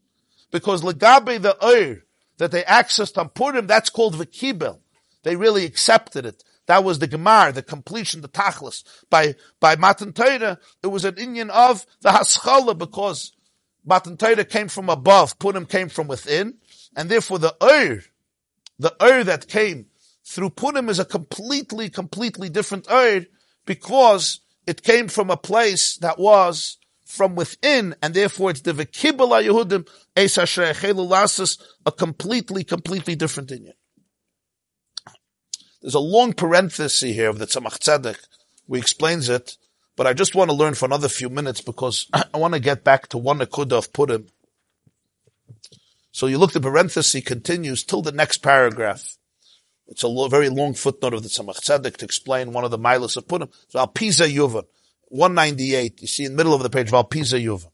Because legabe the oir that they accessed on Purim, that's called v'kibel. They really accepted it. That was the Gemar, the completion, the Tachlis. By, by Matan Torah, it was an inyan of the haschala because Matan Torah came from above, Purim came from within, and therefore the Ur, the Ur that came through Purim is a completely, completely different Ur because it came from a place that was from within, and therefore it's the Vekibala Yehudim, Eis a completely, completely different inyan. There's a long parenthesis here of the Tzemach Tzedek. We explains it, but I just want to learn for another few minutes because I want to get back to one Akudah of Purim. So you look, the parenthesis continues till the next paragraph. It's a lo- very long footnote of the Tzemach Tzedek to explain one of the milas of Purim. So Alpiza Yuvan, 198. You see in the middle of the page, Alpiza Yuvan.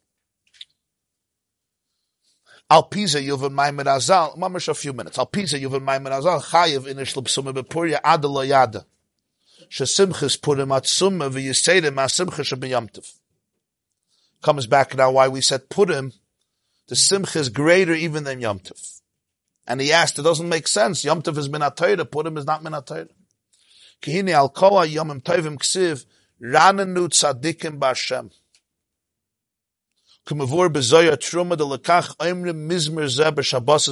Al Pisa Yuvan Maimed Azal, mamash a few minutes. Al Pisa Yuvan Maimed Azal, Chayiv in Ishlub Summa Bepuria Adalo Yada. Shesimchis Purim at Summa v'yisedim asimchis Shabiyamtiv. Comes back now why we said Purim, the Simcha is greater even than Yamtiv. And he asked, it doesn't make sense. Yamtiv is Minatayra, Purim is not Minatayra. Kihini al koa yomim tovim ksiv, ranenu tzadikim b'Hashem. Kumavur truma de mizmer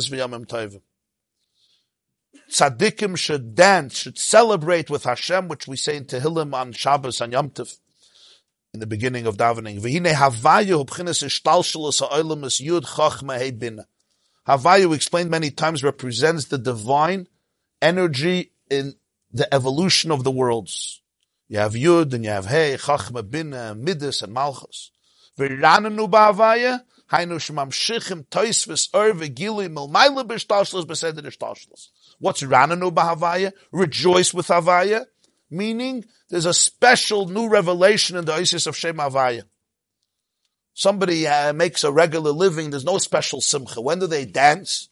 v'yamim. Tzaddikim should dance, should celebrate with Hashem, which we say in Tehillim on Shabbos and Yom Tov, in the beginning of davening. V'hine havayu hubchines ishtalshalus ha'olam es yud. Havayu, explained many times, represents the divine energy in the evolution of the worlds. You have Yud and you have Hey, Chachma, Bina, Midas, and Malchus. V'ranenu ba'avaya, hainu shtashlos. What's ranenu ba'avaya? Rejoice with avaya. Meaning, there's a special new revelation in the Isis of Shem Avaya. Somebody uh, makes a regular living. There's no special simcha. When do they dance?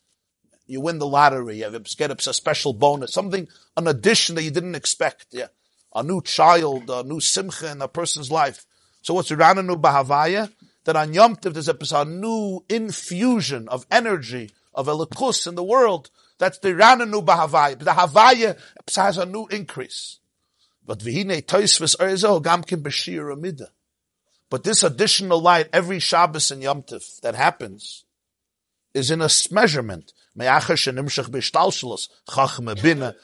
You win the lottery. You get a special bonus. Something, an addition that you didn't expect. Yeah. A new child, a new simcha in a person's life. So what's the Rananu Bahavaya? That on Yom Tov there's a, new infusion of energy, of elikus in the world. That's the Rananu Bahavaya. The Havaya has a new increase. But toisvis erzo gamkin amida. But this additional light every Shabbos and Yom Tov that happens is in a measurement. Me'achar shenimshach b'shtalshalos chachme bina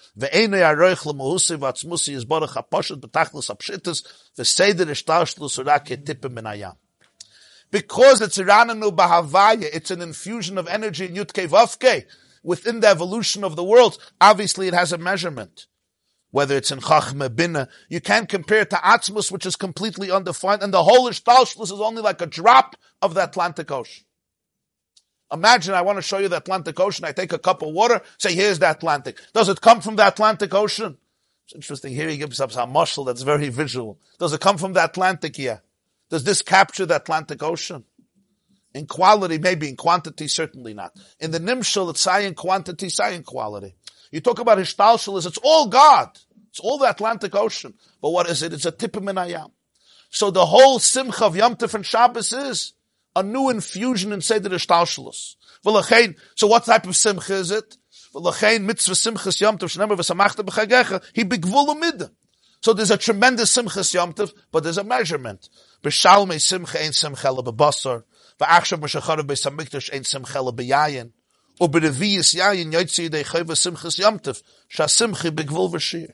hayam. Because it's Irananu Bahavaya, it's an infusion of energy in Yutke Vavke, within the evolution of the world, obviously it has a measurement whether it's in Chachma, Bina. You can't compare it to Atzmus, which is completely undefined, and the whole Ishtalshlus is only like a drop of the Atlantic Ocean. Imagine I want to show you the Atlantic Ocean. I take a cup of water, say, here's the Atlantic. Does it come from the Atlantic Ocean? It's interesting. Here he gives us a mashal that's very visual. Does it come from the Atlantic here? Does this capture the Atlantic Ocean? In quality, maybe. In quantity, certainly not. In the Nimshal, it's in quantity, in quality. You talk about Hishtalshalis, it's all God. It's all the Atlantic Ocean. But what is it? It's a tip of Minayam. So the whole Simcha of Yom Tov and Shabbos is a new infusion in Seder Hishtalshalis. So what type of Simcha is it? he So there's a tremendous Simchas Yom but there's a measurement. B'shalmei Simcha ein Simcha le v'achshav b'shacharav b'samikdash Simcha le b'yayin, aber der wie is ja in jetzi de khave simchas yamtev sha simchi begvul vashir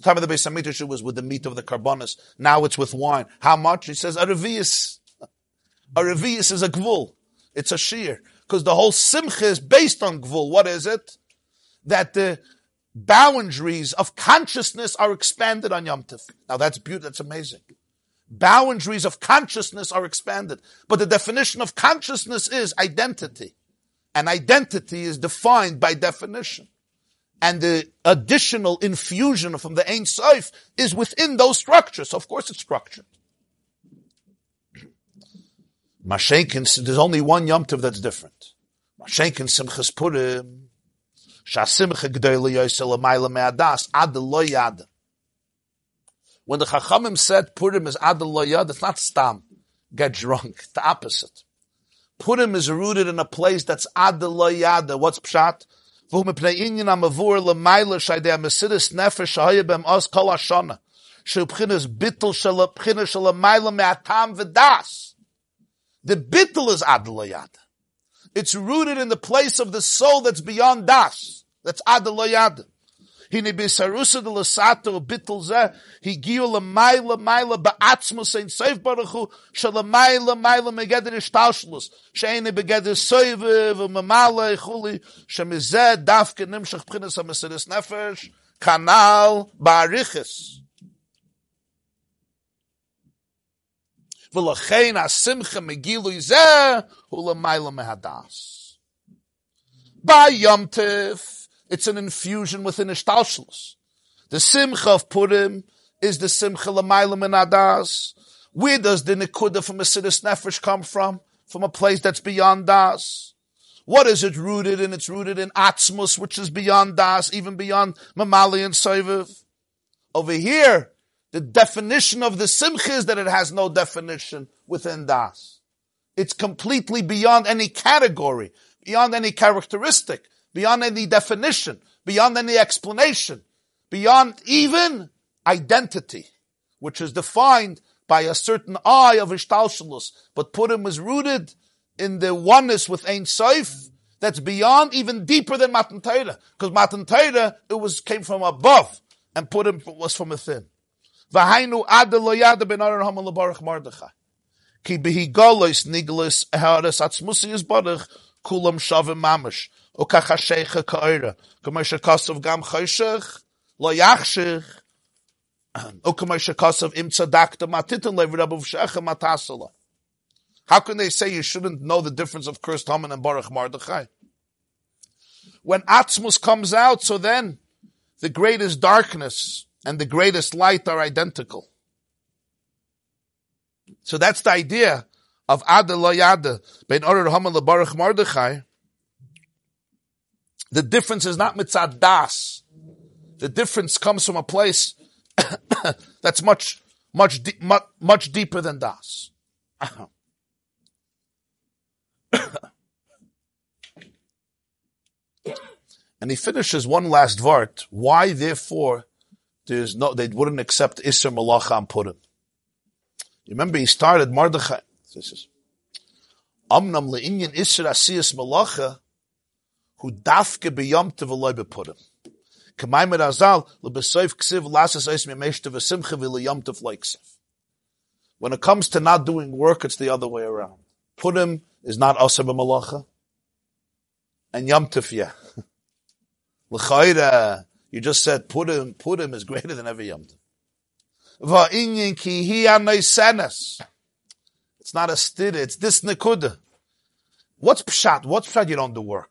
the time of the Beis was with the meat of the carbonas. Now it's with wine. How much? He says a revius. A revius is a gvul. It's a shear. Because the whole simcha is based on gvul. What is it? That the boundaries of consciousness are expanded on Yom Tov. Now that's beautiful. That's amazing. Boundaries of consciousness are expanded. But the definition of consciousness is identity. And identity is defined by definition. And the additional infusion from the Ein Sof is within those structures. So of course it's structured. Mashenkin, there's only one Yom Tov that's different. Mashenkin Simchas Purim, Shasimcha Yosel Amayla Me'adas, Ad. When the Chachamim said Purim is Ad Lo Yad, it's not Stam, get drunk, the opposite. Purim is rooted in a place that's ad yada. What's pshat? Amavur amesidis nefesh oz kol hashana. Shu b'chinas bittul shal b'chinas shal v'das. The bittul is ad. It's rooted in the place of the soul that's beyond das. That's ad yada. Hine bisarusa de lasato bittul zeh, higiu l'mayla mayla ba'atzmus ein seif baruchu, shalamayla mayla megeder ishtalshlus, sheine begeder soive v'mamala echuli, shemizeh dafke nimshach pchinas ha-mesiris nefesh, kanal ba'arichis. V'lachein mehadas. By Yom Tif, it's an infusion within the Ishtalshalos. The Simcha of Purim is the Simcha Lamailam and Adas. Where does the Nikuda from a Siddur Nefesh come from? From a place that's beyond Das. What is it rooted in? It's rooted in Atzmus, which is beyond Das, even beyond Mamali and Soiviv. Over here, the definition of the Simcha is that it has no definition within Das. It's completely beyond any category, beyond any characteristic beyond any definition, beyond any explanation, beyond even identity, which is defined by a certain eye of Ishtalshalus. But Purim is rooted in the oneness with Ein Sof that's beyond, even deeper than Matan Torah. Because Matan Torah, it was, came from above, and Purim was from within. V'hainu ad ben aron hamal lebarach. Ki haras atzmusi is barach kulam shavim mamash. O kach ha-sheikha gam lo. O im tzadakta matitin. How can they say you shouldn't know the difference of cursed Haman and Baruch Mardechai? When Atzmus comes out, so then the greatest darkness and the greatest light are identical. So that's the idea of Ada Lo Yada, Ben Order Haman LeBaruch Mordechai, the difference is not mitzad das. The difference comes from a place that's much, much, much, much deeper than das. and he finishes one last vart. Why, therefore, there's no, they wouldn't accept Isser Malacha and Purim. You remember he started Mordechai. This is Amnam le'inyan Isser Asiyas Malacha, who dafke beyom teveloy bepurim. K'maymer azal lebesoif ksiv lasas eis memeshte v'simcha v'leyom tev leiksiv. When it comes to not doing work, it's the other way around. Purim is not asa b'malacha, and yom tov yeah. you just said Purim, Purim is greater than every yom tov. It's not a stid, it's this nekuda. What's pshat? What's pshat you don't do work?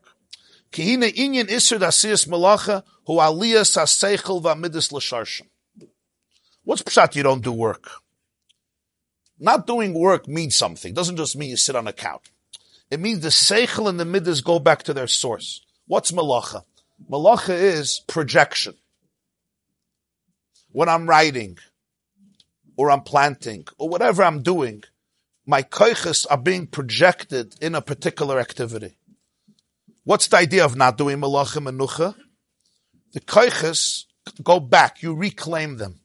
What's pshat you don't do work? Not doing work means something. It doesn't just mean you sit on a couch. It means the seichel and the midas go back to their source. What's malacha? Malacha is projection. When I'm writing, or I'm planting, or whatever I'm doing, my koiches are being projected in a particular activity. What's the idea of not doing malachim and nucha? The koiches go back. You reclaim them.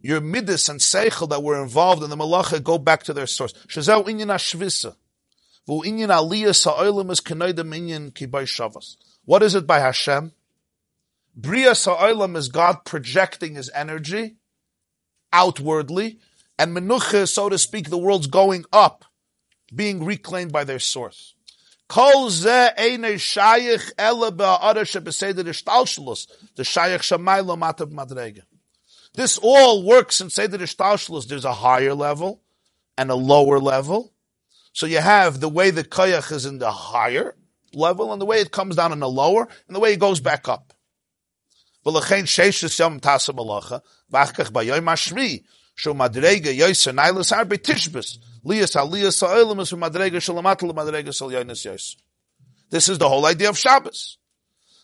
Your midas and seichel that were involved in the malacha go back to their source. Shazau inyan ashvisa. Vu inyan aliyah is shavas. What is it by Hashem? Bria sa'olam is God projecting His energy outwardly, and menucha, so to speak, the world's going up, being reclaimed by their source. This all works in Seder Ishtalshalus. There's a higher level and a lower level. So you have the way the koyach is in the higher level and the way it comes down in the lower and the way it goes back up. This is the whole idea of Shabbos.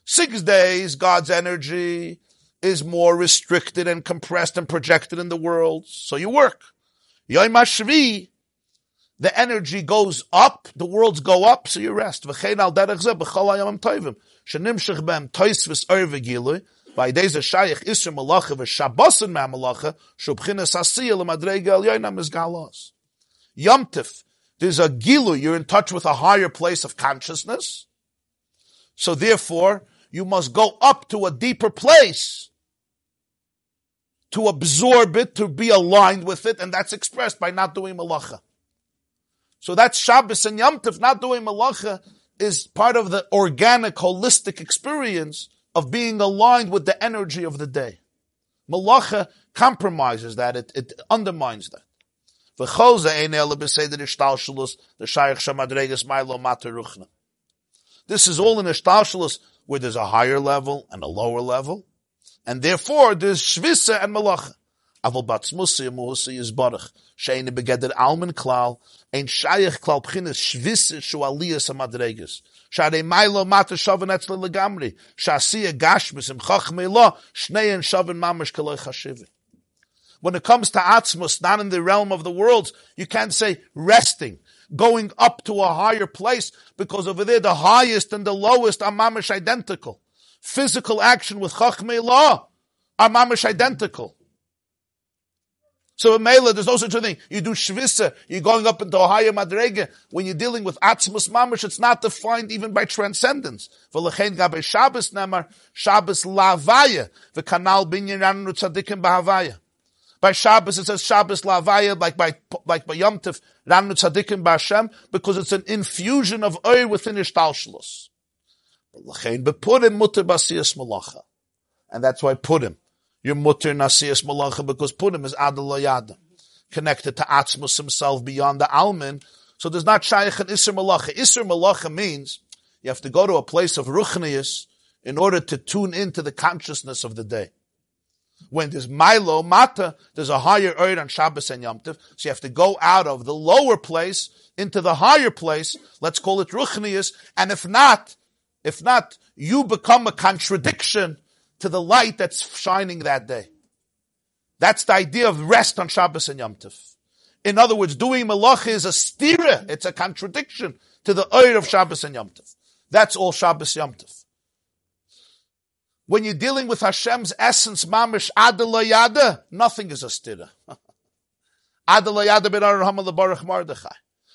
Six days, God's energy is more restricted and compressed and projected in the world, so you work. The energy goes up, the worlds go up, so you rest. V'chein al derech zeh b'chol hayamim toivim, shenimshich b'em tois v's'or v'gilui, v'aydei zeh shayich isr malacha v'shabbosin ma'malacha, shubchinas asiyah l'madrega al yoinam is galos. Yom there's a gilu, you're in touch with a higher place of consciousness. So therefore, you must go up to a deeper place to absorb it, to be aligned with it, and that's expressed by not doing malacha. So that's Shabbos and Yom Tif, not doing malacha is part of the organic, holistic experience of being aligned with the energy of the day. Malacha compromises that, it, it undermines that. This is all in ishtalshalus where there's a higher level and a lower level, and therefore there's shvisa and malacha. Ein mailo mata shavan etzle legamri. Shasiya gashmis im chachmei lo, shnei en shavan mamash kaloi chashivi. When it comes to Atzmus, not in the realm of the worlds, you can't say resting, going up to a higher place, because over there the highest and the lowest are mamish identical. Physical action with Chachmei law are mamish identical. So in Mela, there's no such a thing. You do shvisa, you're going up into a higher madrega. When you're dealing with atzmus mamish, it's not defined even by transcendence. V'lechein gabe Shabbos nemar, Shabbos lavaya, v'kanal binyan ranu tzadikim b'havaya. By Shabbos, it says Shabbos Lavaya, like by, like by Yom Tif, Ramnu Tzadikim B'Hashem, because it's an infusion of oil within Ishtalshalos. But Purim mutter basiyas malacha. And that's why Purim. You're mutter nasiyas malacha because Purim is Adalayada. Connected to Atzmus himself beyond the Almin. So there's not Shaykh and Isser malacha. Isser malacha means you have to go to a place of Ruchnius in order to tune into the consciousness of the day. When there's Milo, Mata, there's a higher Eid on Shabbos and Yom Tov, so you have to go out of the lower place into the higher place, let's call it Ruchnius, and if not, if not, you become a contradiction to the light that's shining that day. That's the idea of rest on Shabbos and Yom Tov. In other words, doing malach is a stira. It's a contradiction to the oir of Shabbos and Yom Tov. That's all Shabbos Yom Tov. When you're dealing with Hashem's essence, mamish adalayada, nothing is a stira. adalayada ben Hamal Baruch Mordechai.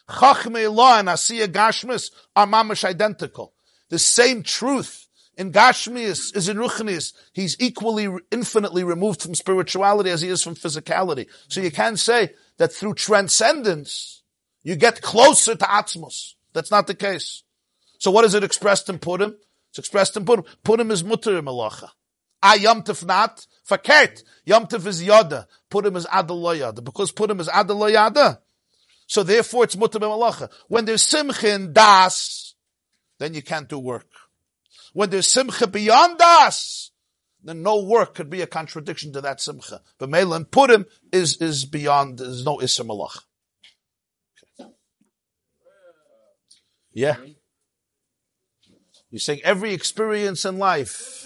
Chachmei law and Asiya Gashmis are mamish identical. The same truth in Gashmias is in Ruchnias. He's equally, infinitely removed from spirituality as he is from physicality. So you can't say that through transcendence, you get closer to Atzmos. That's not the case. So what is it expressed in Purim? It's expressed in Purim. Purim is mutter malacha. Ah, Yom Tov not. Fakert. Yom is yada. Purim is adaloyada. Because Purim is adaloyada. So therefore it's mutter malacha. When there's Simchin, das, then you can't do work. When there's simcha beyond us, then no work could be a contradiction to that simcha. But Melin Purim is, is beyond, there's no Isser Malach. Yeah. You're saying every experience in life.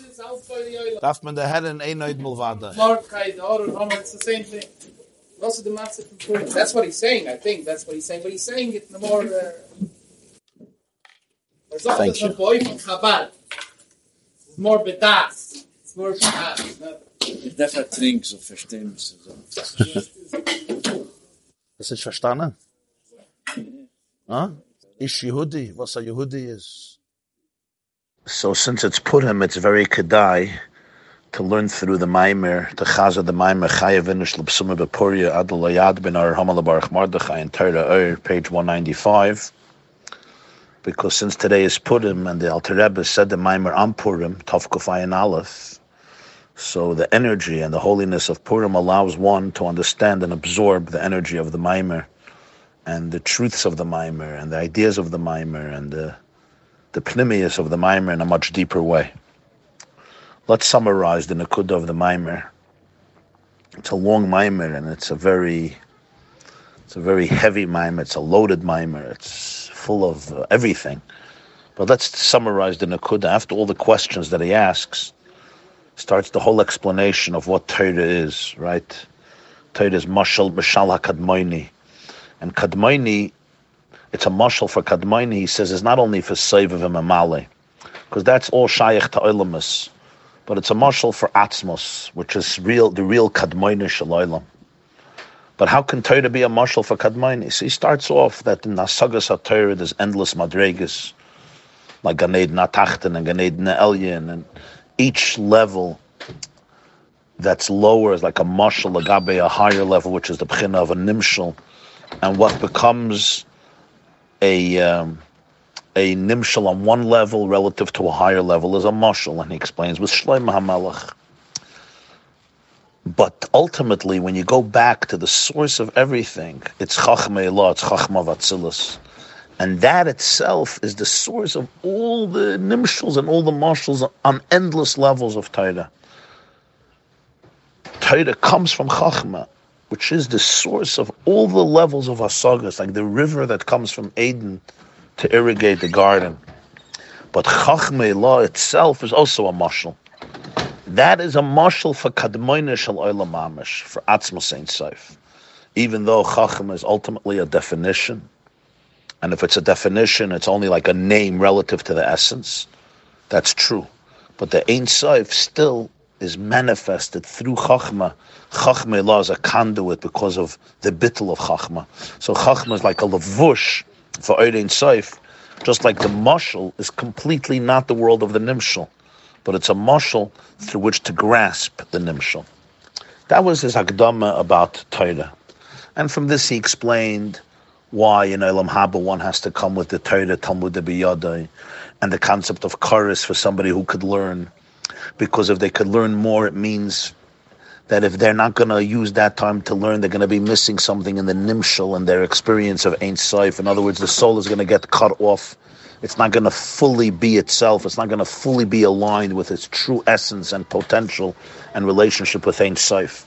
Einoid mulvada. It's the same thing. That's what he's saying, I think. That's what he's saying. But he's saying it in a more... Uh, Thank you. boy from Chabad. It's more bedas. It's more bedas. Ich darf ja trinken, so verstehen Sie so. Hast du verstanden? Huh? Ish Yehudi, was a Yehudi is. So since it's Purim, it's very kedai to learn through the Maimer, the Chaz of the Maimer, Chayav Inish L'Psuma Bepuria Adal Layad Ben Ar Hamal Baruch Mordechai in Torah Ur, page 195. Because since today is Purim and the Alter Rebbe said the Maimer on Purim, Tov Kufayin Aleph, so the energy and the holiness of Purim allows one to understand and absorb the energy of the Maimer and the truths of the Maimer and the ideas of the Maimer and the the pnimius of the Maimer in a much deeper way. Let's summarize the Nakuda of the Maimer. It's a long Maimer and it's a very, it's a very heavy Maimer. It's a loaded Maimer. It's full of uh, everything. But let's summarize the Nakuda. After all the questions that he asks, starts the whole explanation of what Torah is, right? Torah is Mashal Mashal HaKadmoini. And Kadmoini it's a mashal for kadmaini. He says it's not only for seivav and because that's all shaykh to olamus, but it's a mashal for atzmos, which is real, the real kadmaini shalaylam. But how can Torah be a mashal for kadmaini? So he starts off that in Nasagas HaTorah there's endless madregas, like Ganed Natachten and Ganed Elyon, and each level that's lower is like a mashal, a gabe, a higher level, which is the pchina of a nimshal, and what becomes a um, a nimshal on one level relative to a higher level is a mashal, and he explains with Shloim HaMelech. But ultimately, when you go back to the source of everything, it's Chachmei Allah, it's Chachma Vatzilus. And that itself is the source of all the nimshals and all the mashals on endless levels of Torah. Torah comes from Chachma which is the source of all the levels of asagas, like the river that comes from Eden to irrigate the garden. But Chachmei law itself is also a mashal. That is a mashal for kadmoina shal oila mamish, for atzma saint seif. Even though Chacham is ultimately a definition, and if it's a definition, it's only like a name relative to the essence, that's true. But the Ein Seif still is manifested through Chachma. Chachma is a conduit because of the bittel of Chachma. So Chachma is like a lavush for Eirin Seif, just like the mushal is completely not the world of the nimshal, but it's a mushal through which to grasp the nimshal. That was his akdama about Torah. And from this he explained why in Elam Haba one has to come with the Torah, Talmud Biyadai, and the concept of chorus for somebody who could learn because if they could learn more, it means that if they're not going to use that time to learn, they're going to be missing something in the nimshal and their experience of Ein Saif. In other words, the soul is going to get cut off It's not going to fully be itself. It's not going to fully be aligned with its true essence and potential and relationship with Ein Sof.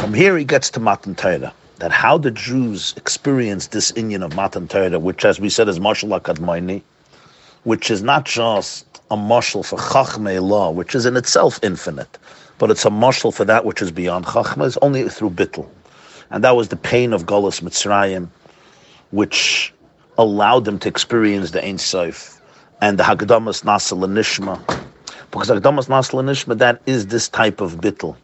From here, he gets to Matan Torah. That how the Jews experience this Inyan of Matan Torah, which, as we said, is Mashal Akadmaini, which is not just a mashal for Chachmei law, which is in itself infinite, but it's a mashal for that which is beyond Chachma, is only through Bittul. And that was the pain of Golas Mitzrayim, which allowed them to experience the Ein Sof and the Hagdamas Nasal Nishma. Because Hagdamas Nasal Nishma, that is this type of Bittul.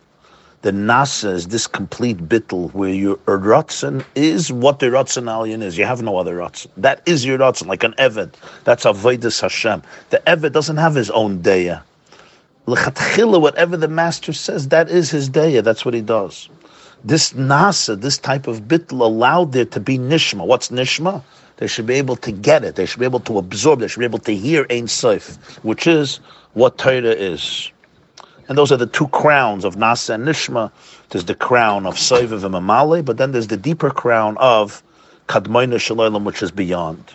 The Nasa is this complete Bittul where your Ratzin is what the Ratzin Alien is. You have no other Ratzin. That is your Ratzin, like an Eved. That's Avodah Hashem. The Eved doesn't have his own Deya. L'chatchila, whatever the master says, that is his Deya. That's what he does. This Nasa, this type of Bittul allowed there to be Nishma. What's Nishma? They should be able to get it. They should be able to absorb. They should be able to hear Ein Sof, which is what Torah is. And those are the two crowns of Nasa and Nishma. There's the crown of Soiviv and Mamale, but then there's the deeper crown of Kadmoina Shalom, which is beyond.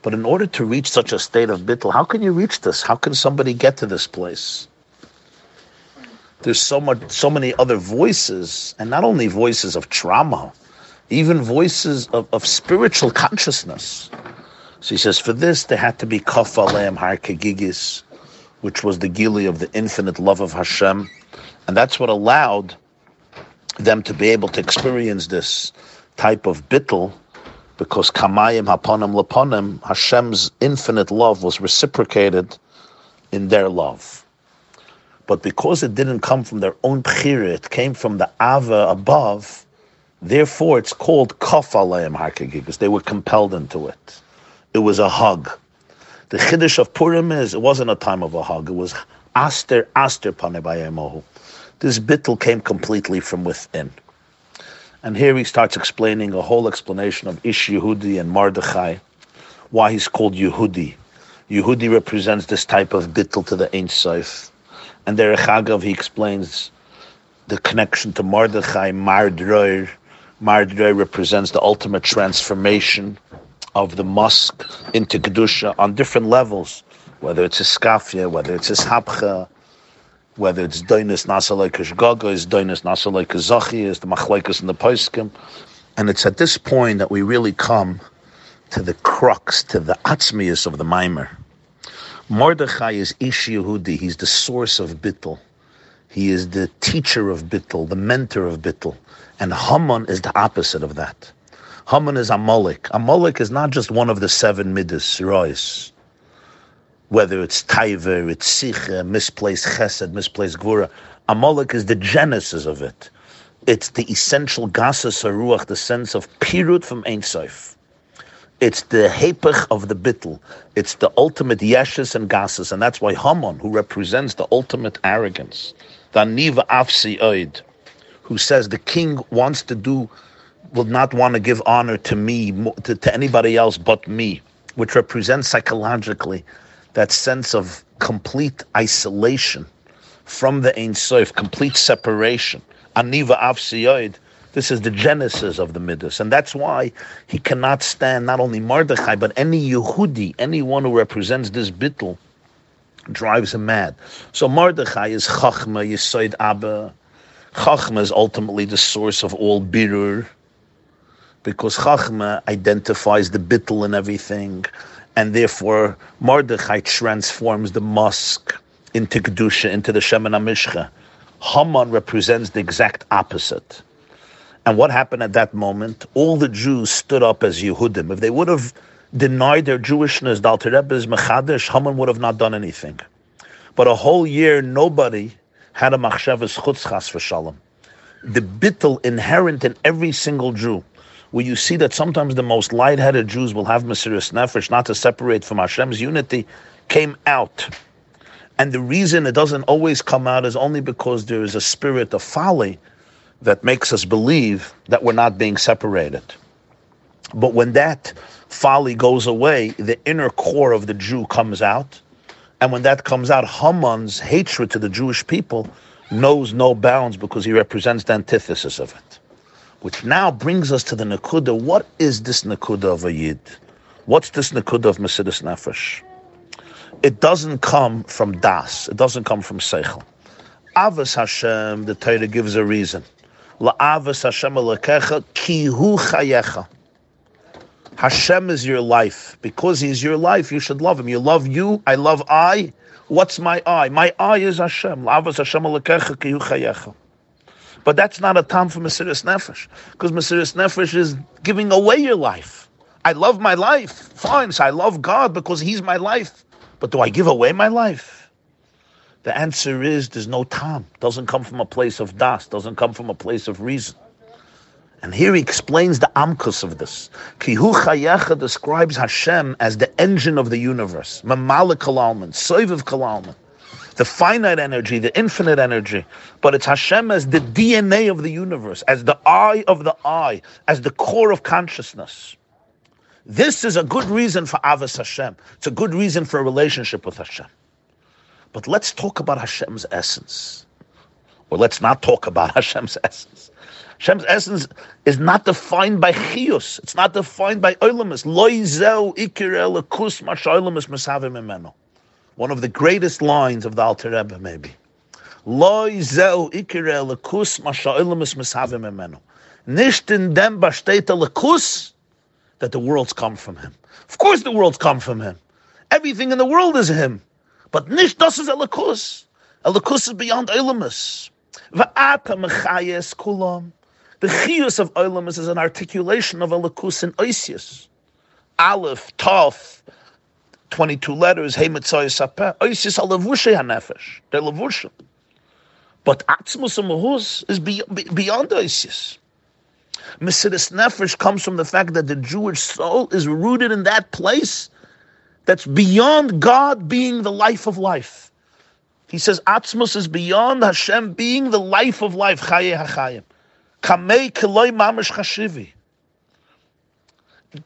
But in order to reach such a state of bittul, how can you reach this? How can somebody get to this place? There's so much, so many other voices, and not only voices of trauma, even voices of, of spiritual consciousness. So he says, for this there had to be kafalem har kegigis, which was the gili of the infinite love of Hashem, and that's what allowed them to be able to experience this type of bittul, because kamayim haponim laponim, Hashem's infinite love was reciprocated in their love. But because it didn't come from their own bchira, it came from the ava above. Therefore, it's called kaf alayim because they were compelled into it. It was a hug. The chiddush of Purim is it wasn't a time of a hug. It was aster aster panebayemohu. This bittul came completely from within. And here he starts explaining a whole explanation of Ish Yehudi and Mordechai, why he's called Yehudi. Yehudi represents this type of bittul to the Ein Sof. And there Chagav, he explains the connection to Mordechai, Mardroir. Mardroir represents the ultimate transformation of the mosque into Kedusha on different levels, whether it's a skafia, whether it's a hapcha, whether it's doinus nasalekish gaga, is doinus nasalekish zachi, is the machlaikas and the poiskim. And it's at this point that we really come to the crux, to the atzmius of the mimer. Mordechai is Ish Yehudi. He's the source of Bittel. He is the teacher of Bittel, the mentor of Bittel. And Haman is the opposite of that. Haman is Amalek. Amalek is not just one of the seven midas, rois. Whether it's taiver, it's sicha, misplaced chesed, misplaced gvura. Amalek is the genesis of it. It's the essential gasas haruach, the sense of pirut from Ein Sof. It's the hepech of the bittel. It's the ultimate yeshes and gasas, and that's why Haman, who represents the ultimate arrogance, the niva afsi oid, who says the king wants to do will not want to give honor to me, to, to anybody else but me, which represents psychologically that sense of complete isolation from the Ein Sof, complete separation. Aniva Avsiyoid, this is the genesis of the Midas. And that's why he cannot stand not only Mordechai, but any Yehudi, anyone who represents this bittul, drives him mad. So Mordechai is Chachma, Yisoid Abba. Chachma is ultimately the source of all birur because Chachma identifies the bittul and everything, and therefore Mordechai transforms the mosque into Kedusha, into the Shemana Mishcha. Haman represents the exact opposite. And what happened at that moment? All the Jews stood up as Yehudim. If they would have denied their Jewishness, the Alter Rebbe is Mechadish, Haman would have not done anything. But a whole year, nobody had a machshavas chutzchas for shalom. The bittul inherent in every single Jew where you see that sometimes the most light-headed Jews will have Mesiris Nefesh, not to separate from Hashem's unity, came out. And the reason it doesn't always come out is only because there is a spirit of folly that makes us believe that we're not being separated. But when that folly goes away, the inner core of the Jew comes out. And when that comes out, Haman's hatred to the Jewish people knows no bounds because he represents the antithesis of it which now brings us to the Nakuda. What is this Nakuda of a Yid? What's this Nakud of Mesidus Nefesh? It doesn't come from Das. It doesn't come from Seichel. Avos Hashem, the Torah gives a reason. La'avos Hashem alekecha ki hu chayecha. Hashem is your life. Because He's your life, you should love Him. You love you, I love I. What's my I? My I is Hashem. But that's not a time for Mesiris Nefesh. Because Mesiris Nefesh is giving away your life. I love my life. Fine, so I love God because He's my life. But do I give away my life? The answer is there's no time. Doesn't come from a place of das. Doesn't come from a place of reason. And here he explains the amkus of this. Kihu Chayecha describes Hashem as the engine of the universe. Mamalik Kalalman, Soiviv Kalalman. The finite energy, the infinite energy. But it's Hashem as the DNA of the universe, as the eye of the eye, as the core of consciousness. This is a good reason for Avos Hashem. It's a good reason for a relationship with Hashem. But let's talk about Hashem's essence. Or let's not talk about Hashem's essence. Hashem's essence is not defined by chiyus. It's not defined by oilamus. Loi zeu ikir elikus mashoilamus mesavim imenu. One of the greatest lines of the Alter Rebbe, maybe. Loi zeu ikir elikus mashoilamus mesavim imenu. Nicht in dem besteht elikus that the worlds come from him. Of course the worlds come from him. Everything in the world is him. But nish das is elikus. Elikus is beyond Olamus. Va'ata mechayes kulam. The chiyus of Olamus is an articulation of elikus in Oisius. Aleph, Tov, 22 letters, Hey Mitzvah Sapeh. Oisius are hanefesh. They're levushe. But Atzmus and Mahus is beyond Oisius. Mesidus Nefesh comes from the fact that the Jewish soul is rooted in that place that's beyond God being the life of life. He says Atzmus is beyond Hashem being the life of life. Chaye hachayim. Kamei keloi mamish chashivi.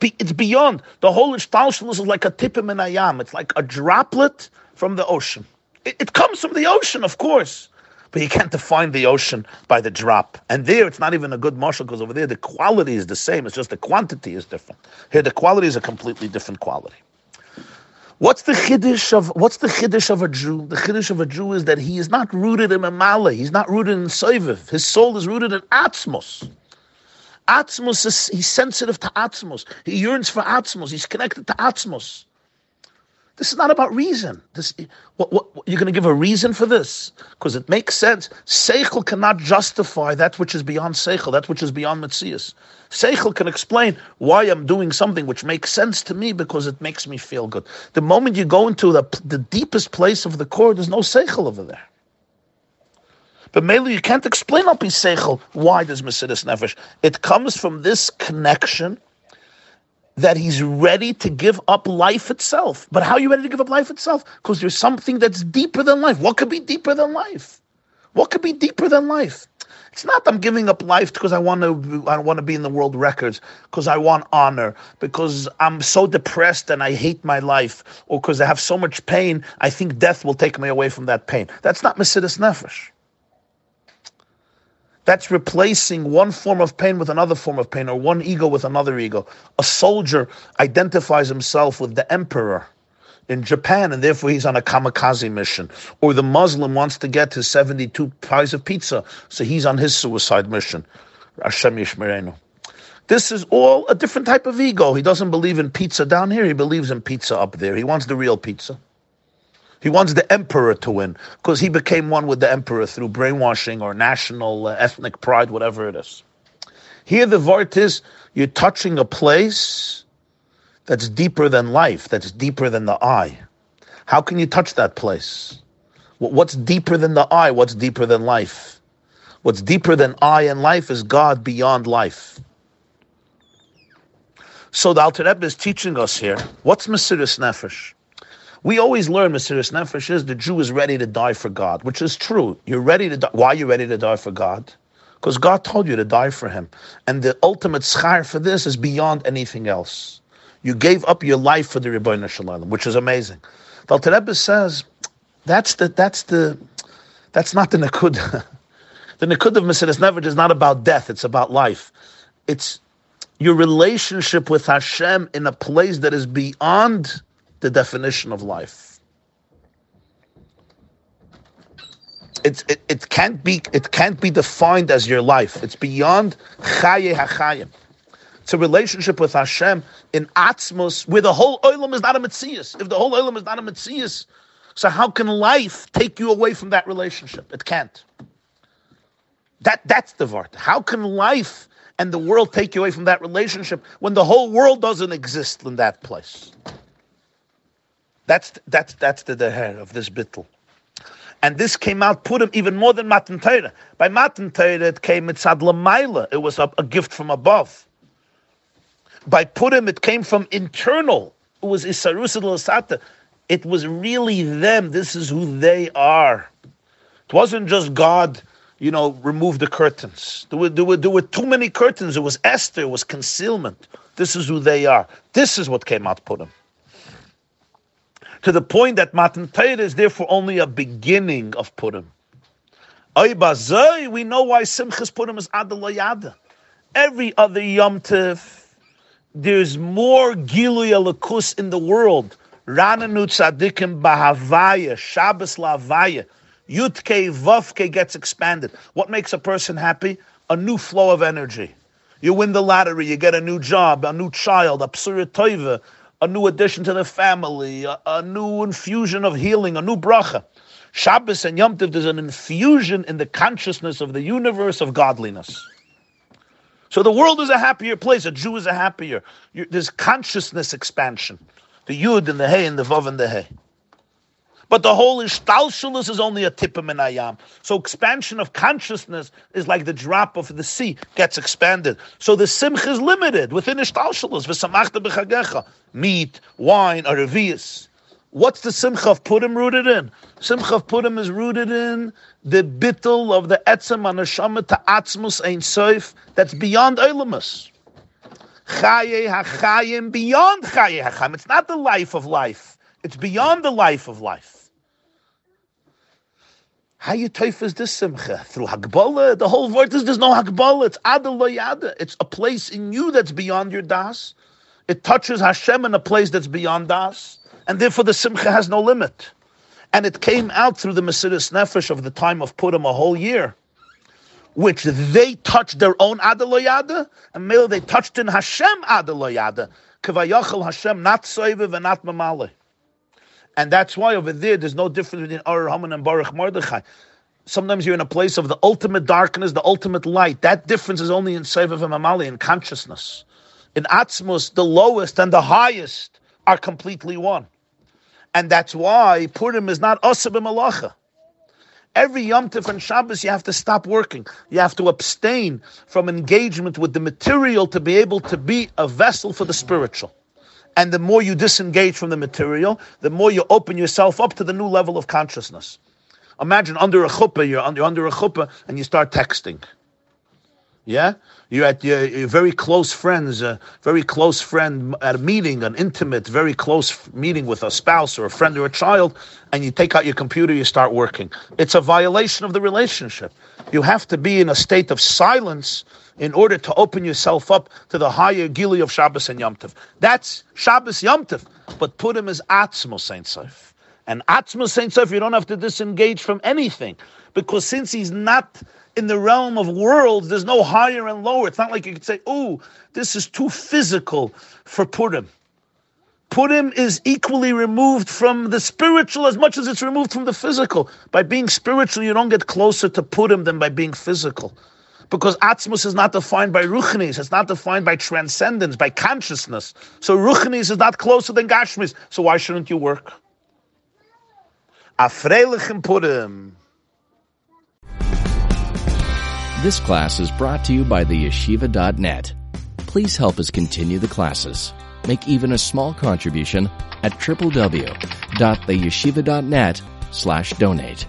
It's beyond. The whole Ishtalshalos is like a tipim in ayam. It's like a droplet from the ocean. It, it comes from the ocean, of course. But you can't define the ocean by the drop. And there, it's not even a good mashal because over there, the quality is the same. It's just the quantity is different. Here, the quality is a completely different quality. What's the chiddush of what's the chiddush of a Jew? The chiddush of a Jew is that he is not rooted in Mamala. He's not rooted in Soiviv. His soul is rooted in Atzmos. Atzmos is he's sensitive to Atzmos. He yearns for Atzmos. He's connected to Atzmos. This is not about reason. This, what, what, you're going to give a reason for this because it makes sense. Seichel cannot justify that which is beyond Seichel, that which is beyond Metzias. Seichel can explain why I'm doing something which makes sense to me because it makes me feel good. The moment you go into the, the deepest place of the core, there's no Seichel over there. But mainly you can't explain up Seichel why there's Mesidus Nefesh. It comes from this connection that he's ready to give up life itself. But how are you ready to give up life itself? Because there's something that's deeper than life. What could be deeper than life? What could be deeper than life? It's not I'm giving up life because I want to I want to be in the world records because I want honor because I'm so depressed and I hate my life or because I have so much pain I think death will take me away from that pain. That's not Mesidus Nefesh. That's replacing one form of pain with another form of pain, or one ego with another ego. A soldier identifies himself with the emperor in Japan, and therefore he's on a kamikaze mission. Or the Muslim wants to get his 72 pies of pizza, so he's on his suicide mission. Hashem Yishmerenu. This is all a different type of ego. He doesn't believe in pizza down here, he believes in pizza up there. He wants the real pizza. He wants the emperor to win because he became one with the emperor through brainwashing or national uh, ethnic pride, whatever it is. Here, the vart is you're touching a place that's deeper than life, that's deeper than the eye. How can you touch that place? What's deeper than the eye? What's deeper than life? What's deeper than I and life is God beyond life. So the Alter Rebbe is teaching us here. What's Mesiris Nefesh? We always learn, Mesiris Nefesh, is the Jew is ready to die for God, which is true. You're ready to die. Why are you ready to die for God? Because God told you to die for Him. And the ultimate schar for this is beyond anything else. You gave up your life for the Rebbeinu Shalom, which is amazing. The says, that's the, that's the, that's not the Nakud. the Nakud of Mesiris Nefesh is not about death, it's about life. It's, your relationship with Hashem in a place that is beyond the definition of life. It's, it, it can't be it can't be defined as your life. It's beyond chaye hachayim. It's a relationship with Hashem in Atzmos, where the whole olam is not a mitzias. If the whole olam is not a mitzias, so how can life take you away from that relationship? It can't. That that's the vart. How can life and the world take you away from that relationship when the whole world doesn't exist in that place? That's that's that's the deher of this bittel. And this came out, Purim even more than Matan Torah. By Matan Torah, it came mitzad lamaila. It was a, a, gift from above. By Purim, it came from internal. It was Isarus Lasata. It was really them. This is who they are. It wasn't just God, you know, remove the curtains. There were, there were, there were too many curtains. It was Esther, it was concealment. This is who they are. This is what came out Purim to the point that Matan Torah is therefore only a beginning of Purim. We know why Simchas Purim is Adalayada. Every other Yom Tiv, there's more Gilui Alakus in the world. Rananu Tzadikim Bahavaya, Shabbos Lavaya, Yutke Vavke gets expanded. What makes a person happy? A new flow of energy. You win the lottery, you get a new job, a new child, a psura toiva, a new addition to the family, a, a new infusion of healing, a new bracha. Shabbos and Yom Tov, there's an infusion in the consciousness of the universe of godliness. So the world is a happier place. A Jew is a happier. There's consciousness expansion. The Yud and the Hey and the Vav and the Hey. But the whole Ishtalshalis is only a tip of Menayam. So expansion of consciousness is like the drop of the sea gets expanded. So the Simcha is limited within Ishtalshalis. V'samachta b'chagecha. Meat, wine, revius. What's the Simcha of Purim rooted in? Simcha of Purim is rooted in the bittel of the Etzem Anashama to Atzmus Ein Soif that's beyond Eilamus. Chaye HaChayim, beyond Chaye HaChayim. It's not the life of life. It's beyond the life of life. How you is this simcha? Through Hagbala? The whole word is there's no Hagbala. It's Adal It's a place in you that's beyond your das. It touches Hashem in a place that's beyond das. And therefore the simcha has no limit. And it came out through the Mesiris Nefesh of the time of Purim a whole year, which they touched their own Adaloyada, and maybe they touched in Hashem Adaloyada. Kavayachal Hashem, not Soiviv and not Mamale. And that's why over there, there's no difference between Ar Haman and Baruch Mordechai. Sometimes you're in a place of the ultimate darkness, the ultimate light. That difference is only in Sevav and Mamali, in consciousness. In Atzmus, the lowest and the highest are completely one. And that's why Purim is not Asab Malacha. Every Yom Tov and Shabbos, you have to stop working. You have to abstain from engagement with the material to be able to be a vessel for the spiritual. And the more you disengage from the material, the more you open yourself up to the new level of consciousness. Imagine under a chuppah, you're under, you're under a chuppah, and you start texting. Yeah? You're at your, your very close friends, a very close friend at a meeting, an intimate, very close meeting with a spouse or a friend or a child, and you take out your computer, you start working. It's a violation of the relationship. You have to be in a state of silence in order to open yourself up to the higher gili of Shabbos and Yom Tov. That's Shabbos Yom Tov, but Purim as Atzmo Saint Sof. And Atzmo Saint Sof, you don't have to disengage from anything, because since he's not in the realm of worlds, there's no higher and lower. It's not like you could say, oh, this is too physical for Purim. Purim is equally removed from the spiritual as much as it's removed from the physical. By being spiritual, you don't get closer to Purim than by being physical because Atzmus is not defined by Ruchnis, it's not defined by transcendence, by consciousness. So Ruchnis is not closer than Gashmis. So why shouldn't you work? This class is brought to you by theyeshiva.net. Please help us continue the classes. Make even a small contribution at www.theyeshiva.net slash donate.